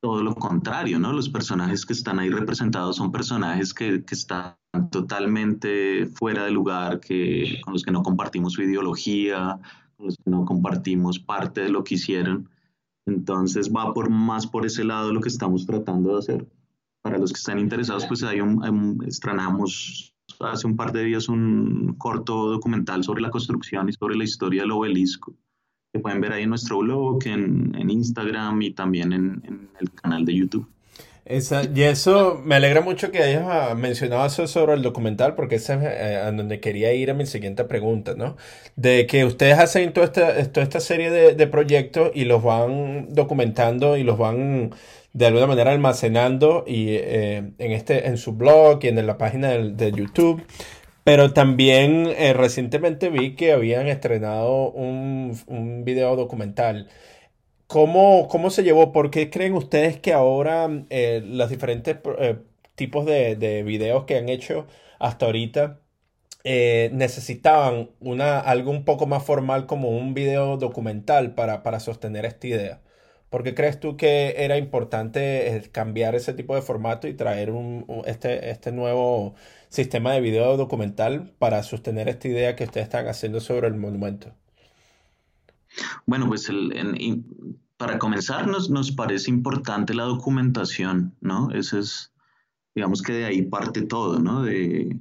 todo lo contrario, ¿no? Los personajes que están ahí representados son personajes que, que están totalmente fuera de lugar, que, con los que no compartimos su ideología, con los que no compartimos parte de lo que hicieron. Entonces va por más por ese lado lo que estamos tratando de hacer. Para los que están interesados, pues hay un, un estrenamos hace un par de días un corto documental sobre la construcción y sobre la historia del obelisco, que pueden ver ahí en nuestro blog, en, en Instagram y también en, en el canal de YouTube y eso me alegra mucho que hayas ah, mencionado eso sobre el documental, porque ese es eh, a donde quería ir a mi siguiente pregunta, ¿no? De que ustedes hacen toda esta, toda esta serie de, proyectos y los van documentando y los van de alguna manera almacenando y, eh, en, este, en su blog y en la página de, YouTube. Pero también eh, recientemente vi que habían estrenado un, un video documental ¿Cómo, ¿Cómo se llevó? ¿Por qué creen ustedes que ahora eh, los diferentes tipos de, de, videos que han hecho hasta ahorita necesitaban una, algo un poco más formal como un video documental para, para sostener esta idea? ¿Por qué crees tú que era importante cambiar ese tipo de formato y traer un, este, este nuevo sistema de video documental para sostener esta idea que ustedes están haciendo sobre el monumento? Bueno, pues para comenzar nos, nos, parece importante la documentación, ¿no? Ese es, digamos que de ahí parte todo, ¿no? De,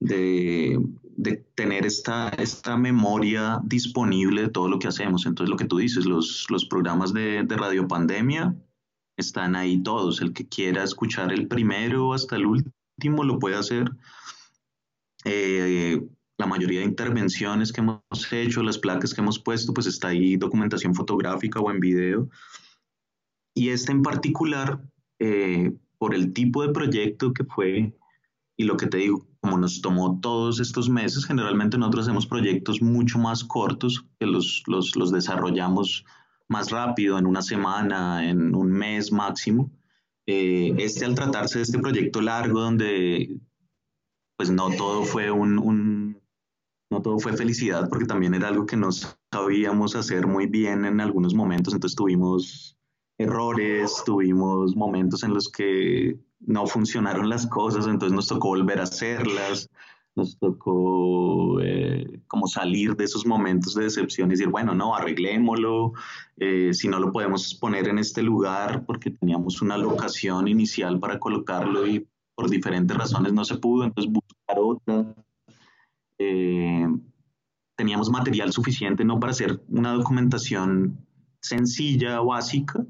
de, de, tener esta, esta memoria disponible de todo lo que hacemos. Entonces, lo que tú dices, los, los programas de, de Radio Pandemia están ahí todos. El que quiera escuchar el primero hasta el último lo puede hacer. Eh, la mayoría de intervenciones que hemos hecho, las placas que hemos puesto, pues está ahí documentación fotográfica o en video. Y este en particular, eh, por el tipo de proyecto que fue y lo que te digo, como nos tomó todos estos meses, generalmente nosotros hacemos proyectos mucho más cortos, que los, los, los desarrollamos más rápido, en una semana, en un mes máximo. Eh, este al tratarse de este proyecto largo donde pues no todo fue un, un, no todo fue felicidad, porque también era algo que no sabíamos hacer muy bien en algunos momentos, entonces tuvimos errores, tuvimos momentos en los que no funcionaron las cosas, entonces nos tocó volver a hacerlas, nos tocó eh, como salir de esos momentos de decepción y decir, bueno, no, arreglémoslo, eh, si no lo podemos poner en este lugar porque teníamos una locación inicial para colocarlo y por diferentes razones no se pudo, entonces buscar otra eh, teníamos material suficiente no para hacer una documentación sencilla básica,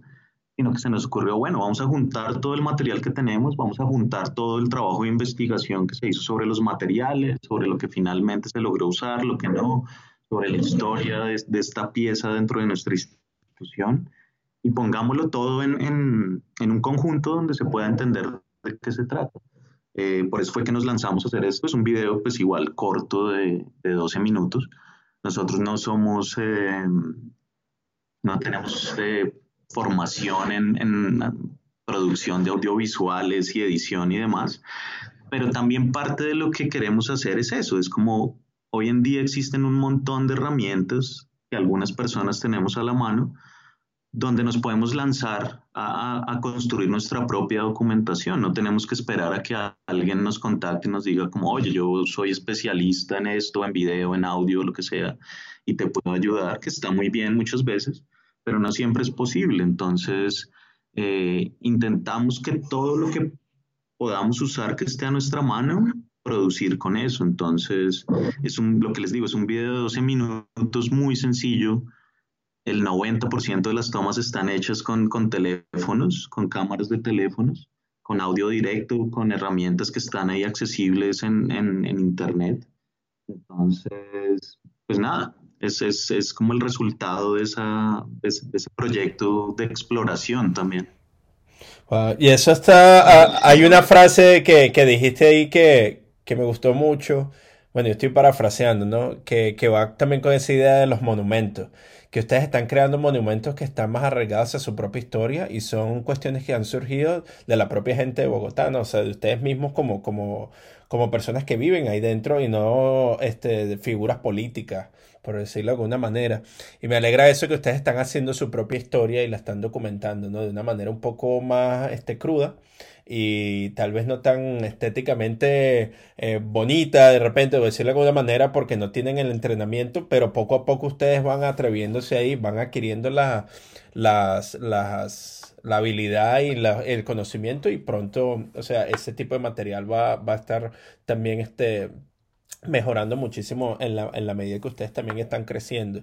sino que se nos ocurrió, bueno, vamos a juntar todo el material que tenemos, vamos a juntar todo el trabajo de investigación que se hizo sobre los materiales, sobre lo que finalmente se logró usar, lo que no, sobre la historia de, esta pieza dentro de nuestra institución, y pongámoslo todo en, en, en un conjunto donde se pueda entender de qué se trata. Eh, por eso fue que nos lanzamos a hacer esto. Es un video pues igual corto de, de 12 minutos. Nosotros no somos, eh, no tenemos eh, formación en, producción de audiovisuales y edición y demás, pero también parte de lo que queremos hacer es eso, es como hoy en día existen un montón de herramientas que algunas personas tenemos a la mano, donde nos podemos lanzar a, construir nuestra propia documentación. No tenemos que esperar a que alguien nos contacte y nos diga como, oye, yo soy especialista en esto, en video, en audio, lo que sea, y te puedo ayudar, que está muy bien muchas veces, pero no siempre es posible. Entonces, eh, intentamos que todo lo que podamos usar que esté a nuestra mano, producir con eso. Entonces, es un, lo que les digo, es un video de 12 minutos muy sencillo el 90% de las tomas están hechas con, teléfonos, con cámaras de teléfonos, con audio directo, con herramientas que están ahí accesibles en, Internet. Entonces, pues nada, es, es, como el resultado de, esa, ese, proyecto de exploración también. y eso está, ah, hay una frase que, dijiste ahí que, que, me gustó mucho, bueno, yo estoy parafraseando, ¿no? Que, que va también con esa idea de los monumentos que ustedes están creando monumentos que están más arraigados a su propia historia y son cuestiones que han surgido de la propia gente de Bogotá, ¿no? o sea, de ustedes mismos como, como, como personas que viven ahí dentro y no este, figuras políticas por decirlo de alguna manera. Y me alegra eso que ustedes están haciendo su propia historia y la están documentando, ¿no? De una manera un poco más este, cruda y tal vez no tan estéticamente eh, bonita de repente, o decirlo de alguna manera, porque no tienen el entrenamiento, pero poco a poco ustedes van atreviéndose ahí, van adquiriendo la, las, las, la habilidad y el conocimiento y pronto, o sea, ese tipo de material va, va a estar también este, mejorando muchísimo en la, en la medida que ustedes también están creciendo.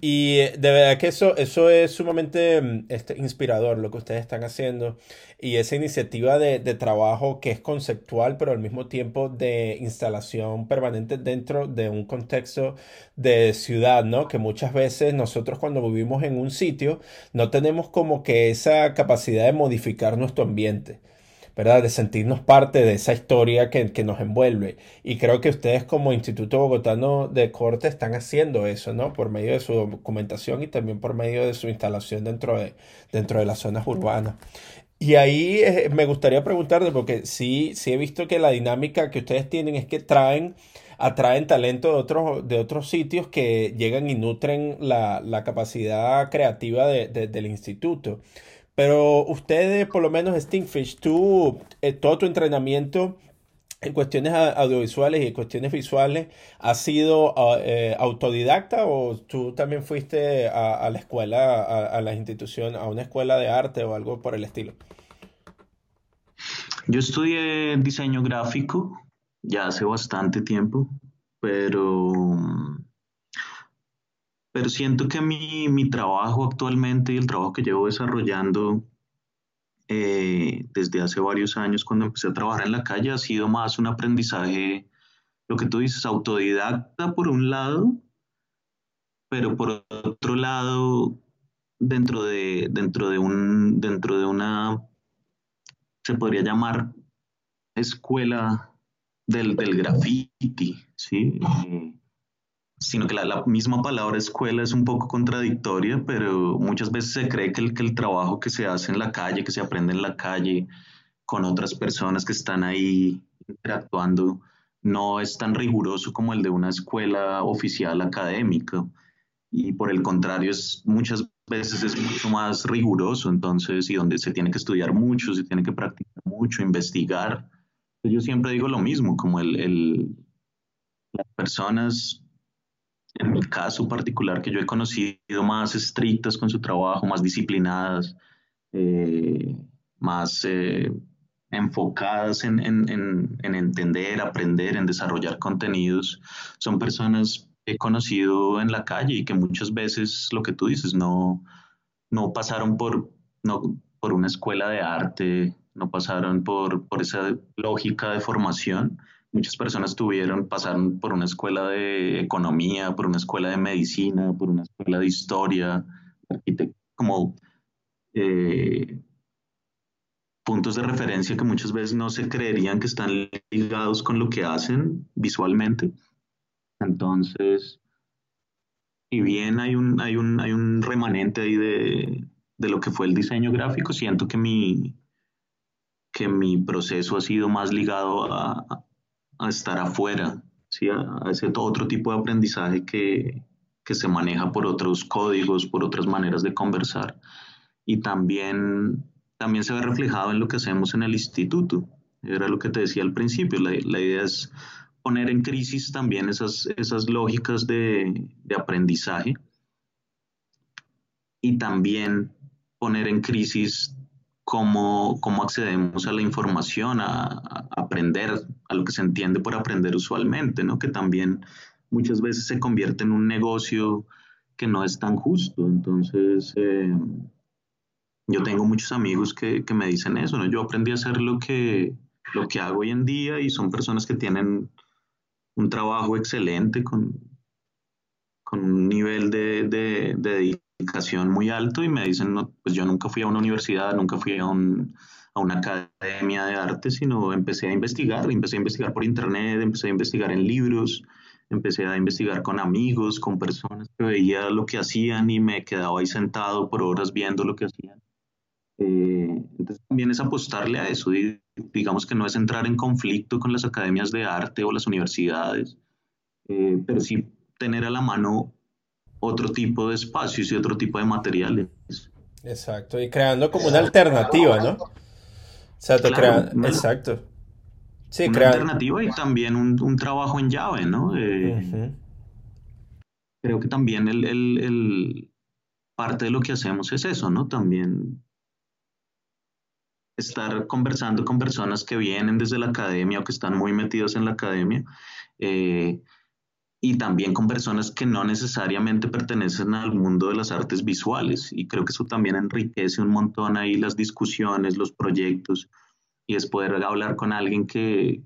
Y eh, de verdad que eso, eso es sumamente mm, este, inspirador lo que ustedes están haciendo y esa iniciativa de, de, trabajo que es conceptual pero al mismo tiempo de instalación permanente dentro de un contexto de ciudad, ¿no? Que muchas veces nosotros cuando vivimos en un sitio no tenemos como que esa capacidad de modificar nuestro ambiente. ¿Verdad? De sentirnos parte de esa historia que, que, nos envuelve. Y creo que ustedes como Instituto Bogotano de Corte están haciendo eso, ¿no? Por medio de su documentación y también por medio de su instalación dentro de, dentro de las zonas urbanas. Y ahí eh, me gustaría preguntarte, porque sí, sí he visto que la dinámica que ustedes tienen es que traen, atraen talento de otros, de otros sitios que llegan y nutren la, la capacidad creativa de, de, del instituto. Pero ustedes, por lo menos Stingfish, tú, eh, todo tu entrenamiento en cuestiones audiovisuales y en cuestiones visuales, ¿ha sido ah, eh, autodidacta o tú también fuiste a, la escuela, a, la institución, a una escuela de arte o algo por el estilo? Yo estudié diseño gráfico ya hace bastante tiempo, pero pero siento que mi, mi trabajo actualmente y el trabajo que llevo desarrollando eh, desde hace varios años cuando empecé a trabajar en la calle ha sido más un aprendizaje, lo que tú dices, autodidacta por un lado, pero por otro lado, dentro de, dentro de, un, dentro de una, se podría llamar escuela del, del graffiti, ¿sí? Eh, sino que la, misma palabra escuela es un poco contradictoria, pero muchas veces se cree que el, que el trabajo que se hace en la calle, que se aprende en la calle con otras personas que están ahí interactuando, no es tan riguroso como el de una escuela oficial académica. Y por el contrario, es, muchas veces es mucho más riguroso, entonces, y donde se tiene que estudiar mucho, se tiene que practicar mucho, investigar. Yo siempre digo lo mismo, como el, el las personas en mi caso particular, que yo he conocido más estrictas con su trabajo, más disciplinadas, eh, más eh, enfocadas en, entender, aprender, en desarrollar contenidos, son personas que he conocido en la calle y que muchas veces, lo que tú dices, no, no pasaron por, no, por una escuela de arte, no pasaron por, por esa lógica de formación, muchas personas tuvieron, pasaron por una escuela de economía, por una escuela de medicina, por una escuela de historia, como eh, puntos de referencia que muchas veces no se creerían que están ligados con lo que hacen visualmente. Entonces, y bien hay un, hay un, hay un remanente ahí de, de lo que fue el diseño gráfico, siento que mi, que mi proceso ha sido más ligado a, a estar afuera, ¿sí? a, ese otro tipo de aprendizaje que, que se maneja por otros códigos, por otras maneras de conversar. Y también, también se ve reflejado en lo que hacemos en el instituto. Era lo que te decía al principio, la, la idea es poner en crisis también esas, esas lógicas de, de aprendizaje y también poner en crisis cómo, cómo accedemos a la información, a, aprender, a lo que se entiende por aprender usualmente, ¿no? que también muchas veces se convierte en un negocio que no es tan justo. Entonces, eh, yo tengo muchos amigos que, que, me dicen eso, ¿no? Yo aprendí a hacer lo que, lo que hago hoy en día y son personas que tienen un trabajo excelente con, con un nivel de, de, de muy alto y me dicen, no, pues yo nunca fui a una universidad, nunca fui a, un, a una academia de arte, sino empecé a investigar, empecé a investigar por internet, empecé a investigar en libros, empecé a investigar con amigos, con personas que veía lo que hacían y me quedaba ahí sentado por horas viendo lo que hacían. Eh, entonces también es apostarle a eso, y, digamos que no es entrar en conflicto con las academias de arte o las universidades, eh, pero sí tener a la mano otro tipo de espacios y otro tipo de materiales. Exacto, y creando como una alternativa, ¿no? O sea, te exacto. Sí, una alternativa y también un, trabajo en llave, ¿no? Eh, creo que también el, parte de lo que hacemos es eso, ¿no? También estar conversando con personas que vienen desde la academia o que están muy metidos en la academia. Eh, y también con personas que no necesariamente pertenecen al mundo de las artes visuales. Y creo que eso también enriquece un montón ahí las discusiones, los proyectos, y es poder hablar con alguien que,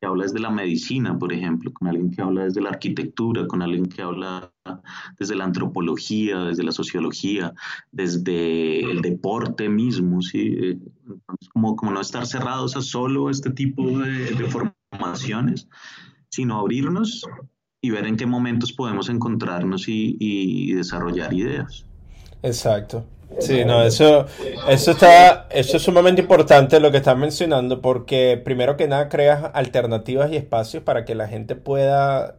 que habla desde la medicina, por ejemplo, con alguien que habla desde la arquitectura, con alguien que habla desde la antropología, desde la sociología, desde el deporte mismo, ¿sí? como, como no estar cerrados a solo este tipo de, de formaciones, sino abrirnos y ver en qué momentos podemos encontrarnos y, desarrollar ideas. Exacto. Sí, no, eso, eso está, eso es sumamente importante lo que estás mencionando, porque primero que nada creas alternativas y espacios para que la gente pueda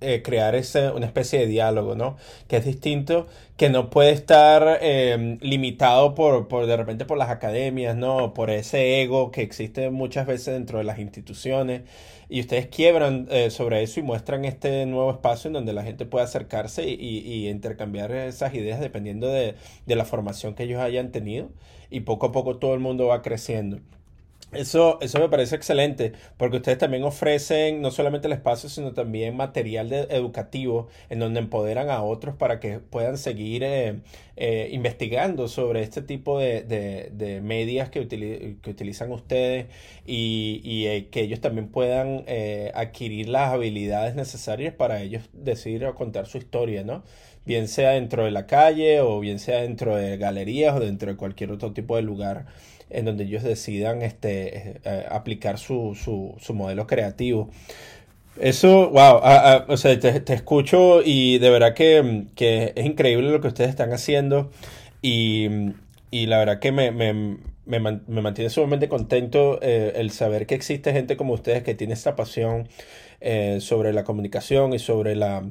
eh, crear ese, una especie de diálogo, ¿no? Que es distinto, que no puede estar em, limitado por, por, de repente, por las academias, ¿no? Por ese ego que existe muchas veces dentro de las instituciones. Y ustedes quiebran eh, sobre eso y muestran este nuevo espacio en donde la gente puede acercarse y, y intercambiar esas ideas dependiendo de, de la formación que ellos hayan tenido. Y poco a poco todo el mundo va creciendo. Eso, eso me parece excelente, porque ustedes también ofrecen no solamente el espacio, sino también material educativo en donde empoderan a otros para que puedan seguir eh, eh, investigando sobre este tipo de, de, medias que, que, utilizan ustedes y, y eh, que ellos también puedan adquirir las habilidades necesarias para ellos decidir o contar su historia, ¿no? Bien sea dentro de la calle o bien sea dentro de galerías o dentro de cualquier otro tipo de lugar en donde ellos decidan este, eh, aplicar su, su, modelo creativo. Eso, wow, o sea, te, escucho y de verdad que, es increíble lo que ustedes están haciendo y, la verdad que me, mantiene sumamente contento eh, el saber que existe gente como ustedes que tiene esta pasión eh, sobre la comunicación y sobre la,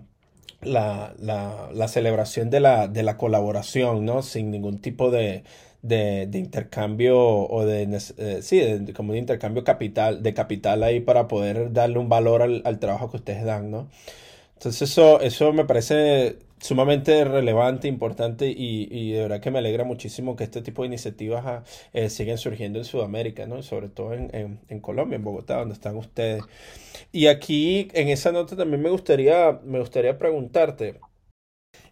la, celebración de la, de la colaboración, ¿no? Sin ningún tipo de, de, intercambio o de, eh, sí, como un intercambio capital, de capital ahí para poder darle un valor al, trabajo que ustedes dan, ¿no? Entonces eso, eso me parece sumamente relevante, importante y, y, de verdad que me alegra muchísimo que este tipo de iniciativas ah, eh, siguen surgiendo en Sudamérica, ¿no? Sobre todo en, en, Colombia, en Bogotá, donde están ustedes. Y aquí, en esa nota también me gustaría, me gustaría preguntarte,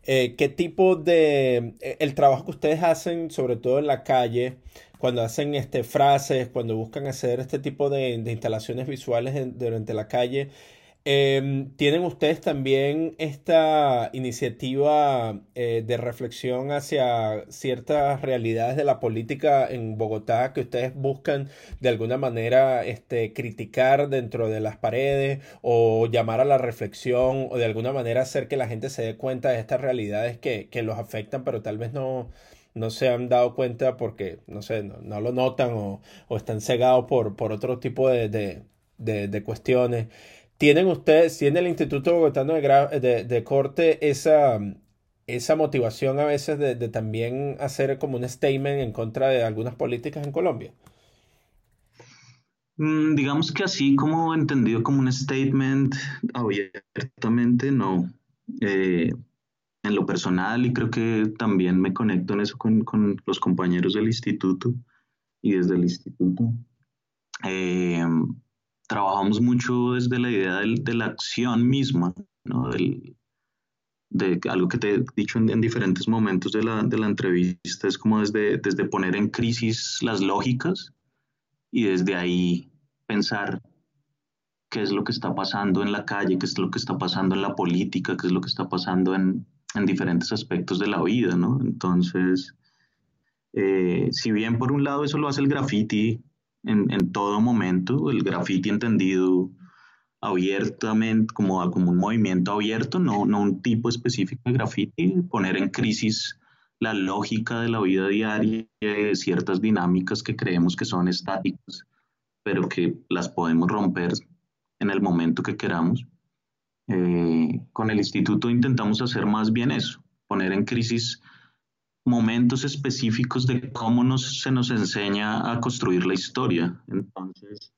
eh, ¿Qué tipo de... Eh, el trabajo que ustedes hacen, sobre todo en la calle, cuando hacen este, frases, cuando buscan hacer este tipo de, de instalaciones visuales durante la calle, Em, ¿Tienen ustedes también esta iniciativa eh, de reflexión hacia ciertas realidades de la política en Bogotá que ustedes buscan de alguna manera este, criticar dentro de las paredes o llamar a la reflexión o de alguna manera hacer que la gente se dé cuenta de estas realidades que, que los afectan pero tal vez no, no se han dado cuenta porque, no sé, no, lo notan o, o, están cegados por, por otro tipo de, de, de cuestiones. ¿Tienen ustedes, tiene el Instituto Bogotano de, Corte esa, esa motivación a veces de, también hacer como un statement en contra de algunas políticas en Colombia? Mm, digamos que así como entendido como un statement abiertamente, no. Eh, en lo personal, y creo que también me conecto en eso con, con los compañeros del instituto y desde el instituto. Eh, trabajamos mucho desde la idea de la acción misma, ¿no? de algo que te he dicho en, diferentes momentos de la, de la, entrevista, es como desde, desde poner en crisis las lógicas y desde ahí pensar qué es lo que está pasando en la calle, qué es lo que está pasando en la política, qué es lo que está pasando en, en diferentes aspectos de la vida, ¿no? Entonces, eh, si bien por un lado eso lo hace el graffiti en, todo momento, el graffiti entendido abiertamente como, como un movimiento abierto, no, no un tipo específico de graffiti, poner en crisis la lógica de la vida diaria, de ciertas dinámicas que creemos que son estáticas, pero que las podemos romper en el momento que queramos. Eh, con el instituto intentamos hacer más bien eso, poner en crisis momentos específicos de cómo nos, se nos enseña a construir la historia. Entonces,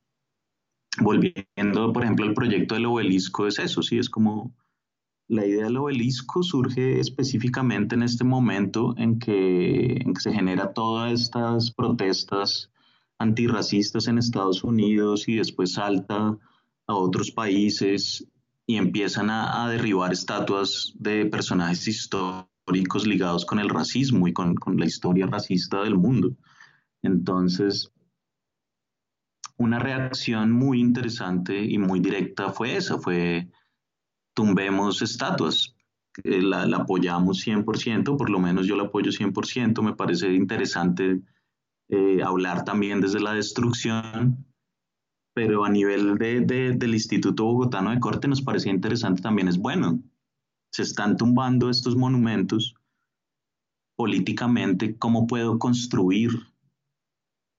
volviendo, por ejemplo, al proyecto del obelisco, es eso, sí, es como la idea del obelisco surge específicamente en este momento en que, se genera todas estas protestas antirracistas en Estados Unidos y después salta a otros países y empiezan a, derribar estatuas de personajes históricos ligados con el racismo y con, la historia racista del mundo. Entonces, una reacción muy interesante y muy directa fue esa, fue tumbemos estatuas. Eh, la, apoyamos 100%, por lo menos yo la apoyo 100%, me parece interesante eh, hablar también desde la destrucción, pero a nivel de, del Instituto Bogotano de Corte nos parecía interesante también, es bueno, se están tumbando estos monumentos políticamente, ¿cómo puedo construir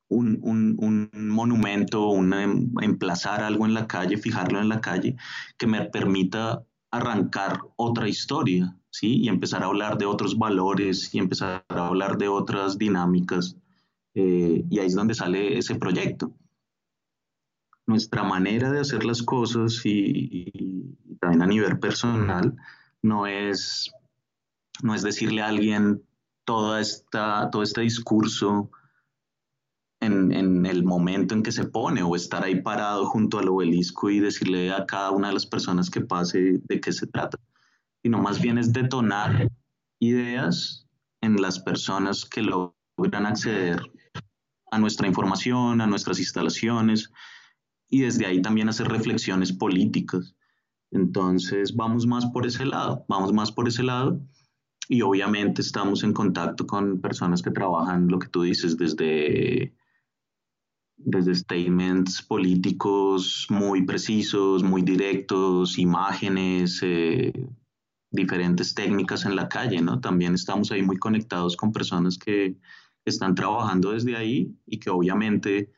un, un, un monumento, em, emplazar algo en la calle, fijarlo en la calle, que me permita arrancar otra historia, ¿sí? Y empezar a hablar de otros valores y empezar a hablar de otras dinámicas. Eh, y ahí es donde sale ese proyecto. Nuestra manera de hacer las cosas y, y también a nivel personal no es, no es decirle a alguien toda esta, todo este discurso en, el momento en que se pone o estar ahí parado junto al obelisco y decirle a cada una de las personas que pase de qué se trata, sino más bien es detonar ideas en las personas que logran acceder a nuestra información, a nuestras instalaciones y desde ahí también hacer reflexiones políticas. Entonces vamos más por ese lado, vamos más por ese lado y obviamente estamos en contacto con personas que trabajan lo que tú dices desde desde statements políticos muy precisos, muy directos, imágenes, eh, diferentes técnicas en la calle, ¿no? También estamos ahí muy conectados con personas que están trabajando desde ahí y que obviamente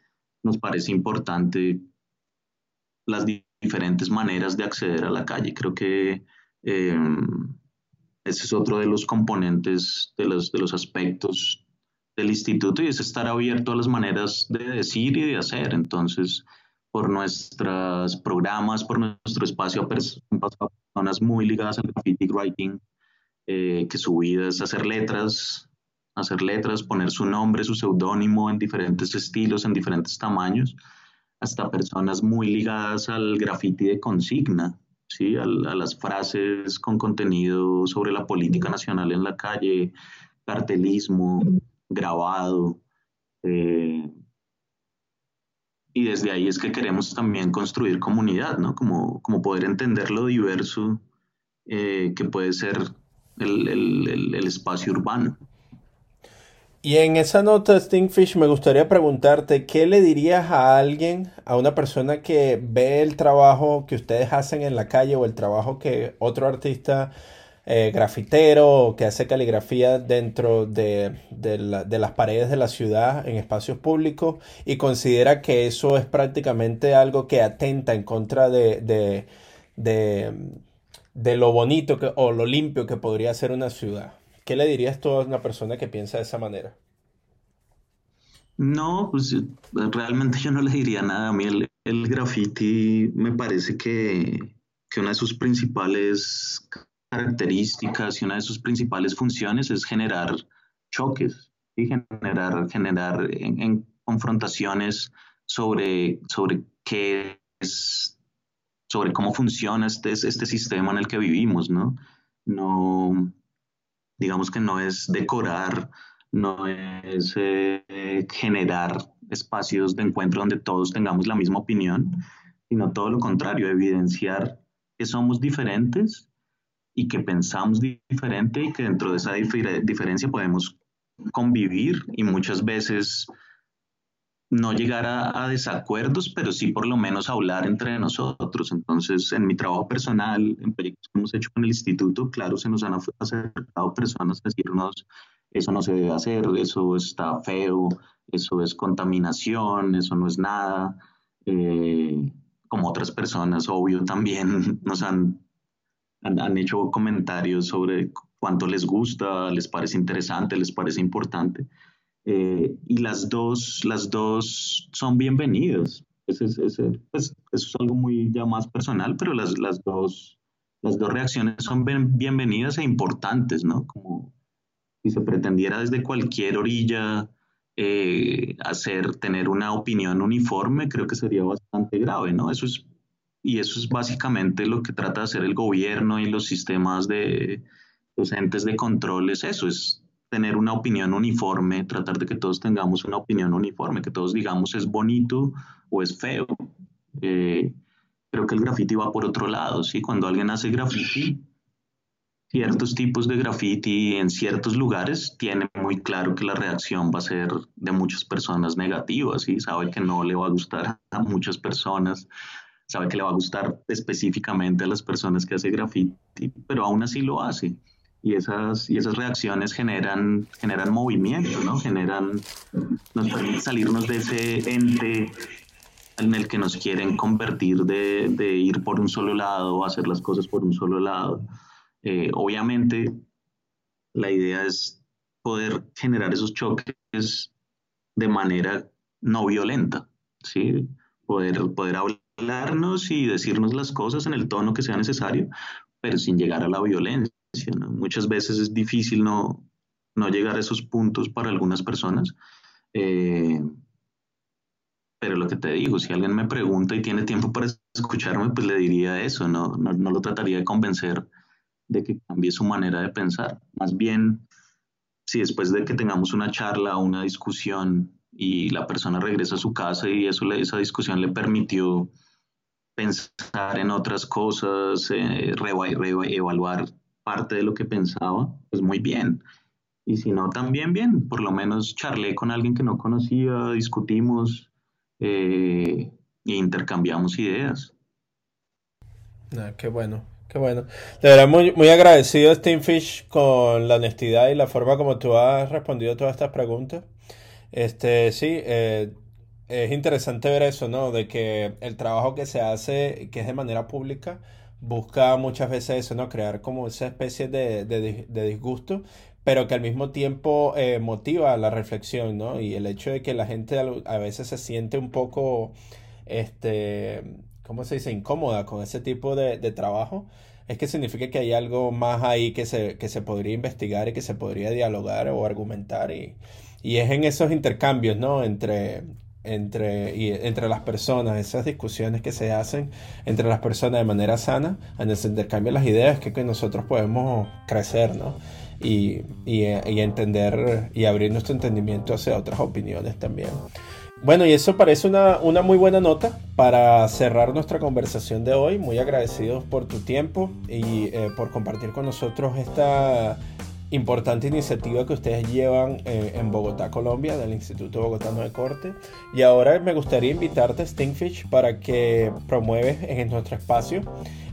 nos parece importante las diferentes maneras de acceder a la calle. Creo que em, ese es otro de los componentes, de los, de los aspectos del instituto y es estar abierto a las maneras de decir y de hacer. Entonces, por nuestros programas, por nuestro espacio, a personas muy ligadas al graffiti writing, eh, que su vida es hacer letras, hacer letras, poner su nombre, su seudónimo en diferentes estilos, en diferentes tamaños, hasta personas muy ligadas al graffiti de consigna, ¿sí? a, las frases con contenido sobre la política nacional en la calle, cartelismo, grabado. Eh, y desde ahí es que queremos también construir comunidad, ¿no? Como, como poder entender lo diverso eh, que puede ser el, el, espacio urbano. Y en esa nota, Stingfish, me gustaría preguntarte, ¿qué le dirías a alguien, a una persona que ve el trabajo que ustedes hacen en la calle o el trabajo que otro artista eh, grafitero que hace caligrafía dentro de, las paredes de la ciudad en espacios públicos y considera que eso es prácticamente algo que atenta en contra de, de, lo bonito o lo limpio que podría ser una ciudad. ¿Qué le dirías tú a una persona que piensa de esa manera? No, pues realmente yo no le diría nada. A mí el, el graffiti me parece que, que una de sus principales características y una de sus principales funciones es generar choques, y generar, generar en, confrontaciones sobre, sobre qué es, sobre cómo funciona este, este sistema en el que vivimos, ¿no? No, digamos que no es decorar, no es eh, generar espacios de encuentro donde todos tengamos la misma opinión, sino todo lo contrario, evidenciar que somos diferentes y que pensamos diferente y que dentro de esa diferencia podemos convivir y muchas veces no llegar a, desacuerdos, pero sí por lo menos hablar entre nosotros. Entonces, en mi trabajo personal, en proyectos que hemos hecho con el instituto, claro, se nos han acercado personas a decirnos, eso no se debe hacer, eso está feo, eso es contaminación, eso no es nada. Eh, como otras personas, obvio, también (laughs) nos han han, hecho comentarios sobre cuánto les gusta, les parece interesante, les parece importante. Eh, y las dos, las dos son bienvenidas. Pues, eso es algo muy ya más personal, pero las, las, dos, las dos reacciones son bienvenidas e importantes, ¿no? Como si se pretendiera desde cualquier orilla eh, hacer, tener una opinión uniforme, creo que sería bastante grave, ¿no? Eso es, y eso es básicamente lo que trata de hacer el gobierno y los sistemas de los entes de control, es eso, es tener una opinión uniforme, tratar de que todos tengamos una opinión uniforme, que todos digamos es bonito o es feo. Eh, creo que el graffiti va por otro lado, ¿sí? Cuando alguien hace graffiti, ciertos tipos de graffiti en ciertos lugares, tiene muy claro que la reacción va a ser de muchas personas negativas, ¿sí? Sabe que no le va a gustar (laughs) a muchas personas, sabe que le va a gustar específicamente a las personas que hace graffiti, pero aún así lo hace y esas, y esas reacciones generan, generan movimiento, ¿no? Generan, nos permiten salirnos de ese ente en el que nos quieren convertir de, de ir por un solo lado hacer las cosas por un solo lado. Eh, obviamente, la idea es poder generar esos choques de manera no violenta, ¿sí? Poder, poder hablarnos y decirnos las cosas en el tono que sea necesario, pero sin llegar a la violencia. Muchas veces es difícil no, no, llegar a esos puntos para algunas personas. Eh, pero lo que te digo, si alguien me pregunta y tiene tiempo para escucharme, pues le diría eso, no, no, no lo trataría de convencer de que cambie su manera de pensar. Más bien, si después de que tengamos una charla o una discusión y la persona regresa a su casa y eso, esa discusión le permitió pensar en otras cosas, eh, reevaluar parte de lo que pensaba, pues muy bien. Y si no, también bien. Por lo menos charlé con alguien que no conocía, discutimos eh, e intercambiamos ideas. Ah, qué bueno, qué bueno. De verdad, muy, muy agradecido, Fish con la honestidad y la forma como tú has respondido todas estas preguntas. Este, sí, eh, es interesante ver eso, ¿no? De que el trabajo que se hace, que es de manera pública, busca muchas veces eso, ¿no? Crear como esa especie de, disgusto, pero que al mismo tiempo eh, motiva la reflexión, ¿no? Y el hecho de que la gente a veces se siente un poco, este, ¿cómo se dice? Incómoda con ese tipo de, trabajo, es que significa que hay algo más ahí que se, que se podría investigar y que se podría dialogar o argumentar y, y es en esos intercambios, ¿no? Entre entre, entre las personas, esas discusiones que se hacen entre las personas de manera sana, en ese intercambio de las ideas, que, nosotros podemos crecer, ¿no? Y, y, y, entender y abrir nuestro entendimiento hacia otras opiniones también. Bueno, y eso parece una, una muy buena nota para cerrar nuestra conversación de hoy. Muy agradecidos por tu tiempo y eh, por compartir con nosotros esta importante iniciativa que ustedes llevan eh, en Bogotá, Colombia, del Instituto Bogotano de Corte. Y ahora me gustaría invitarte, Stingfish, para que promueves en nuestro espacio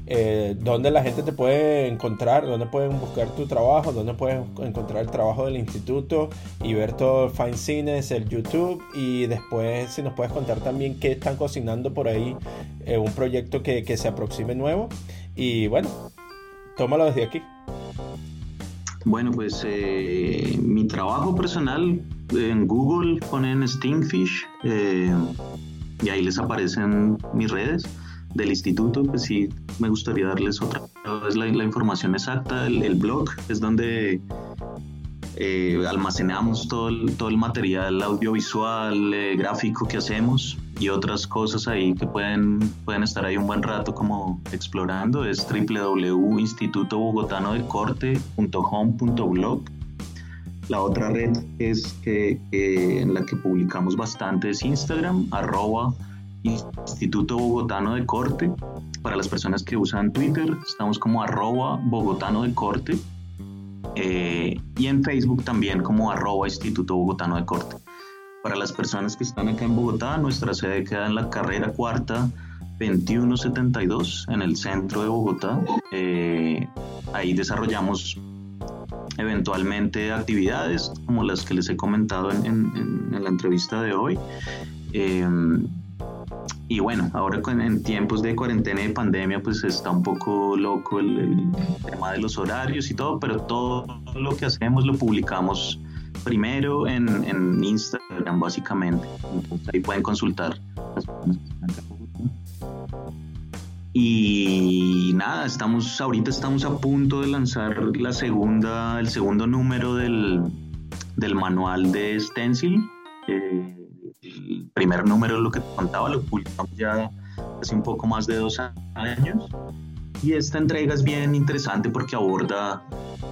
eh, la gente te puede encontrar, donde pueden buscar tu trabajo, donde pueden encontrar el trabajo del instituto y ver todo el Fine Cines, el YouTube y después si nos puedes contar también qué están cocinando por ahí, eh, un proyecto que, que se aproxime nuevo. Y bueno, tómalo desde aquí. Bueno, pues eh, mi trabajo personal en Google ponen Stingfish eh, y ahí les aparecen mis redes del instituto. Pues sí, me gustaría darles otra vez la, información exacta. El, blog es donde eh, almacenamos todo el, todo el material audiovisual, gráfico que hacemos y otras cosas ahí que pueden, pueden estar ahí un buen rato como explorando es www.institutobogotanodecorte.home.blog la otra red es que, en la que publicamos bastante es Instagram, arroba Instituto Bogotano de Corte. Para las personas que usan Twitter, estamos como arroba Bogotano de Corte. Eh, y en Facebook también como arroba Instituto Bogotano de Corte. Para las personas que están acá en Bogotá, nuestra sede queda en la carrera cuarta 2172 en el centro de Bogotá. Eh, ahí desarrollamos eventualmente actividades como las que les he comentado en, la entrevista de hoy. Eh, y bueno, ahora en tiempos de cuarentena y de pandemia, pues está un poco loco el, tema de los horarios y todo, pero todo lo que hacemos lo publicamos primero en, en Instagram, básicamente. Entonces ahí pueden consultar y nada, estamos ahorita estamos a punto de lanzar la segunda, el segundo número del, del manual de Stencil. Eh, el primer número, lo que te contaba, lo publicamos ya hace un poco más de dos años. Y esta entrega es bien interesante porque aborda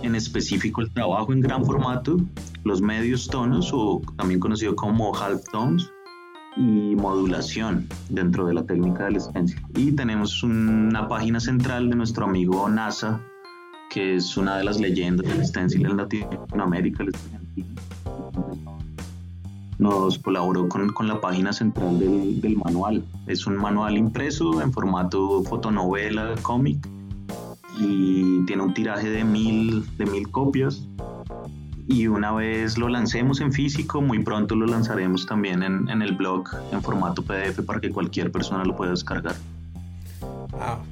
en específico el trabajo en gran formato, los medios tonos o también conocido como half tones y modulación dentro de la técnica del stencil. Y tenemos una página central de nuestro amigo NASA, que es una de las leyendas del stencil en Latinoamérica, nos colaboró con, con la página central del, del, manual. Es un manual impreso en formato fotonovela, cómic, y tiene un tiraje de mil, de mil copias. Y una vez lo lancemos en físico, muy pronto lo lanzaremos también en, en el blog en formato PDF para que cualquier persona lo pueda descargar.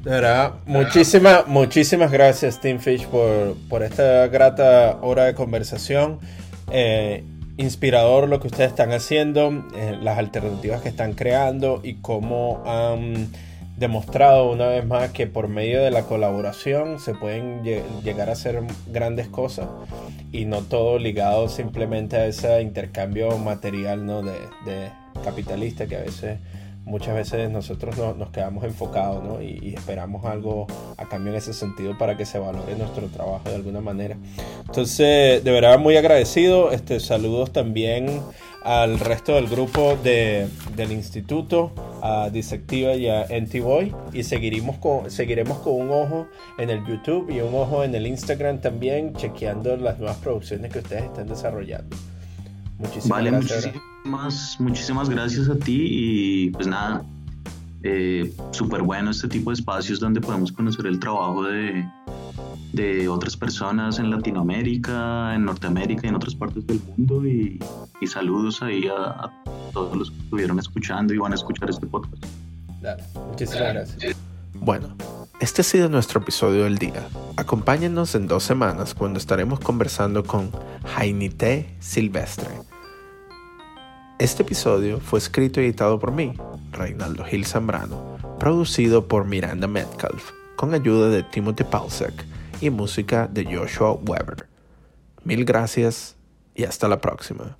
de verdad, muchísimas, muchísimas gracias, Tim Fish, por, por esta grata hora de conversación. Eh, inspirador lo que ustedes están haciendo, eh, las alternativas que están creando y cómo han demostrado una vez más que por medio de la colaboración se pueden llegar a hacer grandes cosas y no todo ligado simplemente a ese intercambio material ¿no? de, de capitalista que a veces muchas veces nosotros nos quedamos enfocados ¿no? y, esperamos algo a cambio en ese sentido para que se valore nuestro trabajo de alguna manera. Entonces, de verdad muy agradecido. Este, saludos también al resto del grupo de, del instituto, a Disactiva y a Antiboy. Y seguiremos con, seguiremos con un ojo en el YouTube y un ojo en el Instagram también, chequeando las nuevas producciones que ustedes están desarrollando. Muchísimas gracias muchísimas gracias a ti y pues nada, eh, súper bueno este tipo de espacios donde podemos conocer el trabajo de, de otras personas en Latinoamérica, en Norteamérica y en otras partes del mundo y, saludos ahí a, todos los que estuvieron escuchando y van a escuchar este podcast. muchísimas gracias. Bueno, este ha sido nuestro episodio del día. Acompáñenos en dos semanas cuando estaremos conversando con Jainite Silvestre este episodio fue escrito y editado por mí, Reinaldo Gil Zambrano, producido por Miranda Metcalf, con ayuda de Timothy Paulsek y música de Joshua Weber. Mil gracias y hasta la próxima.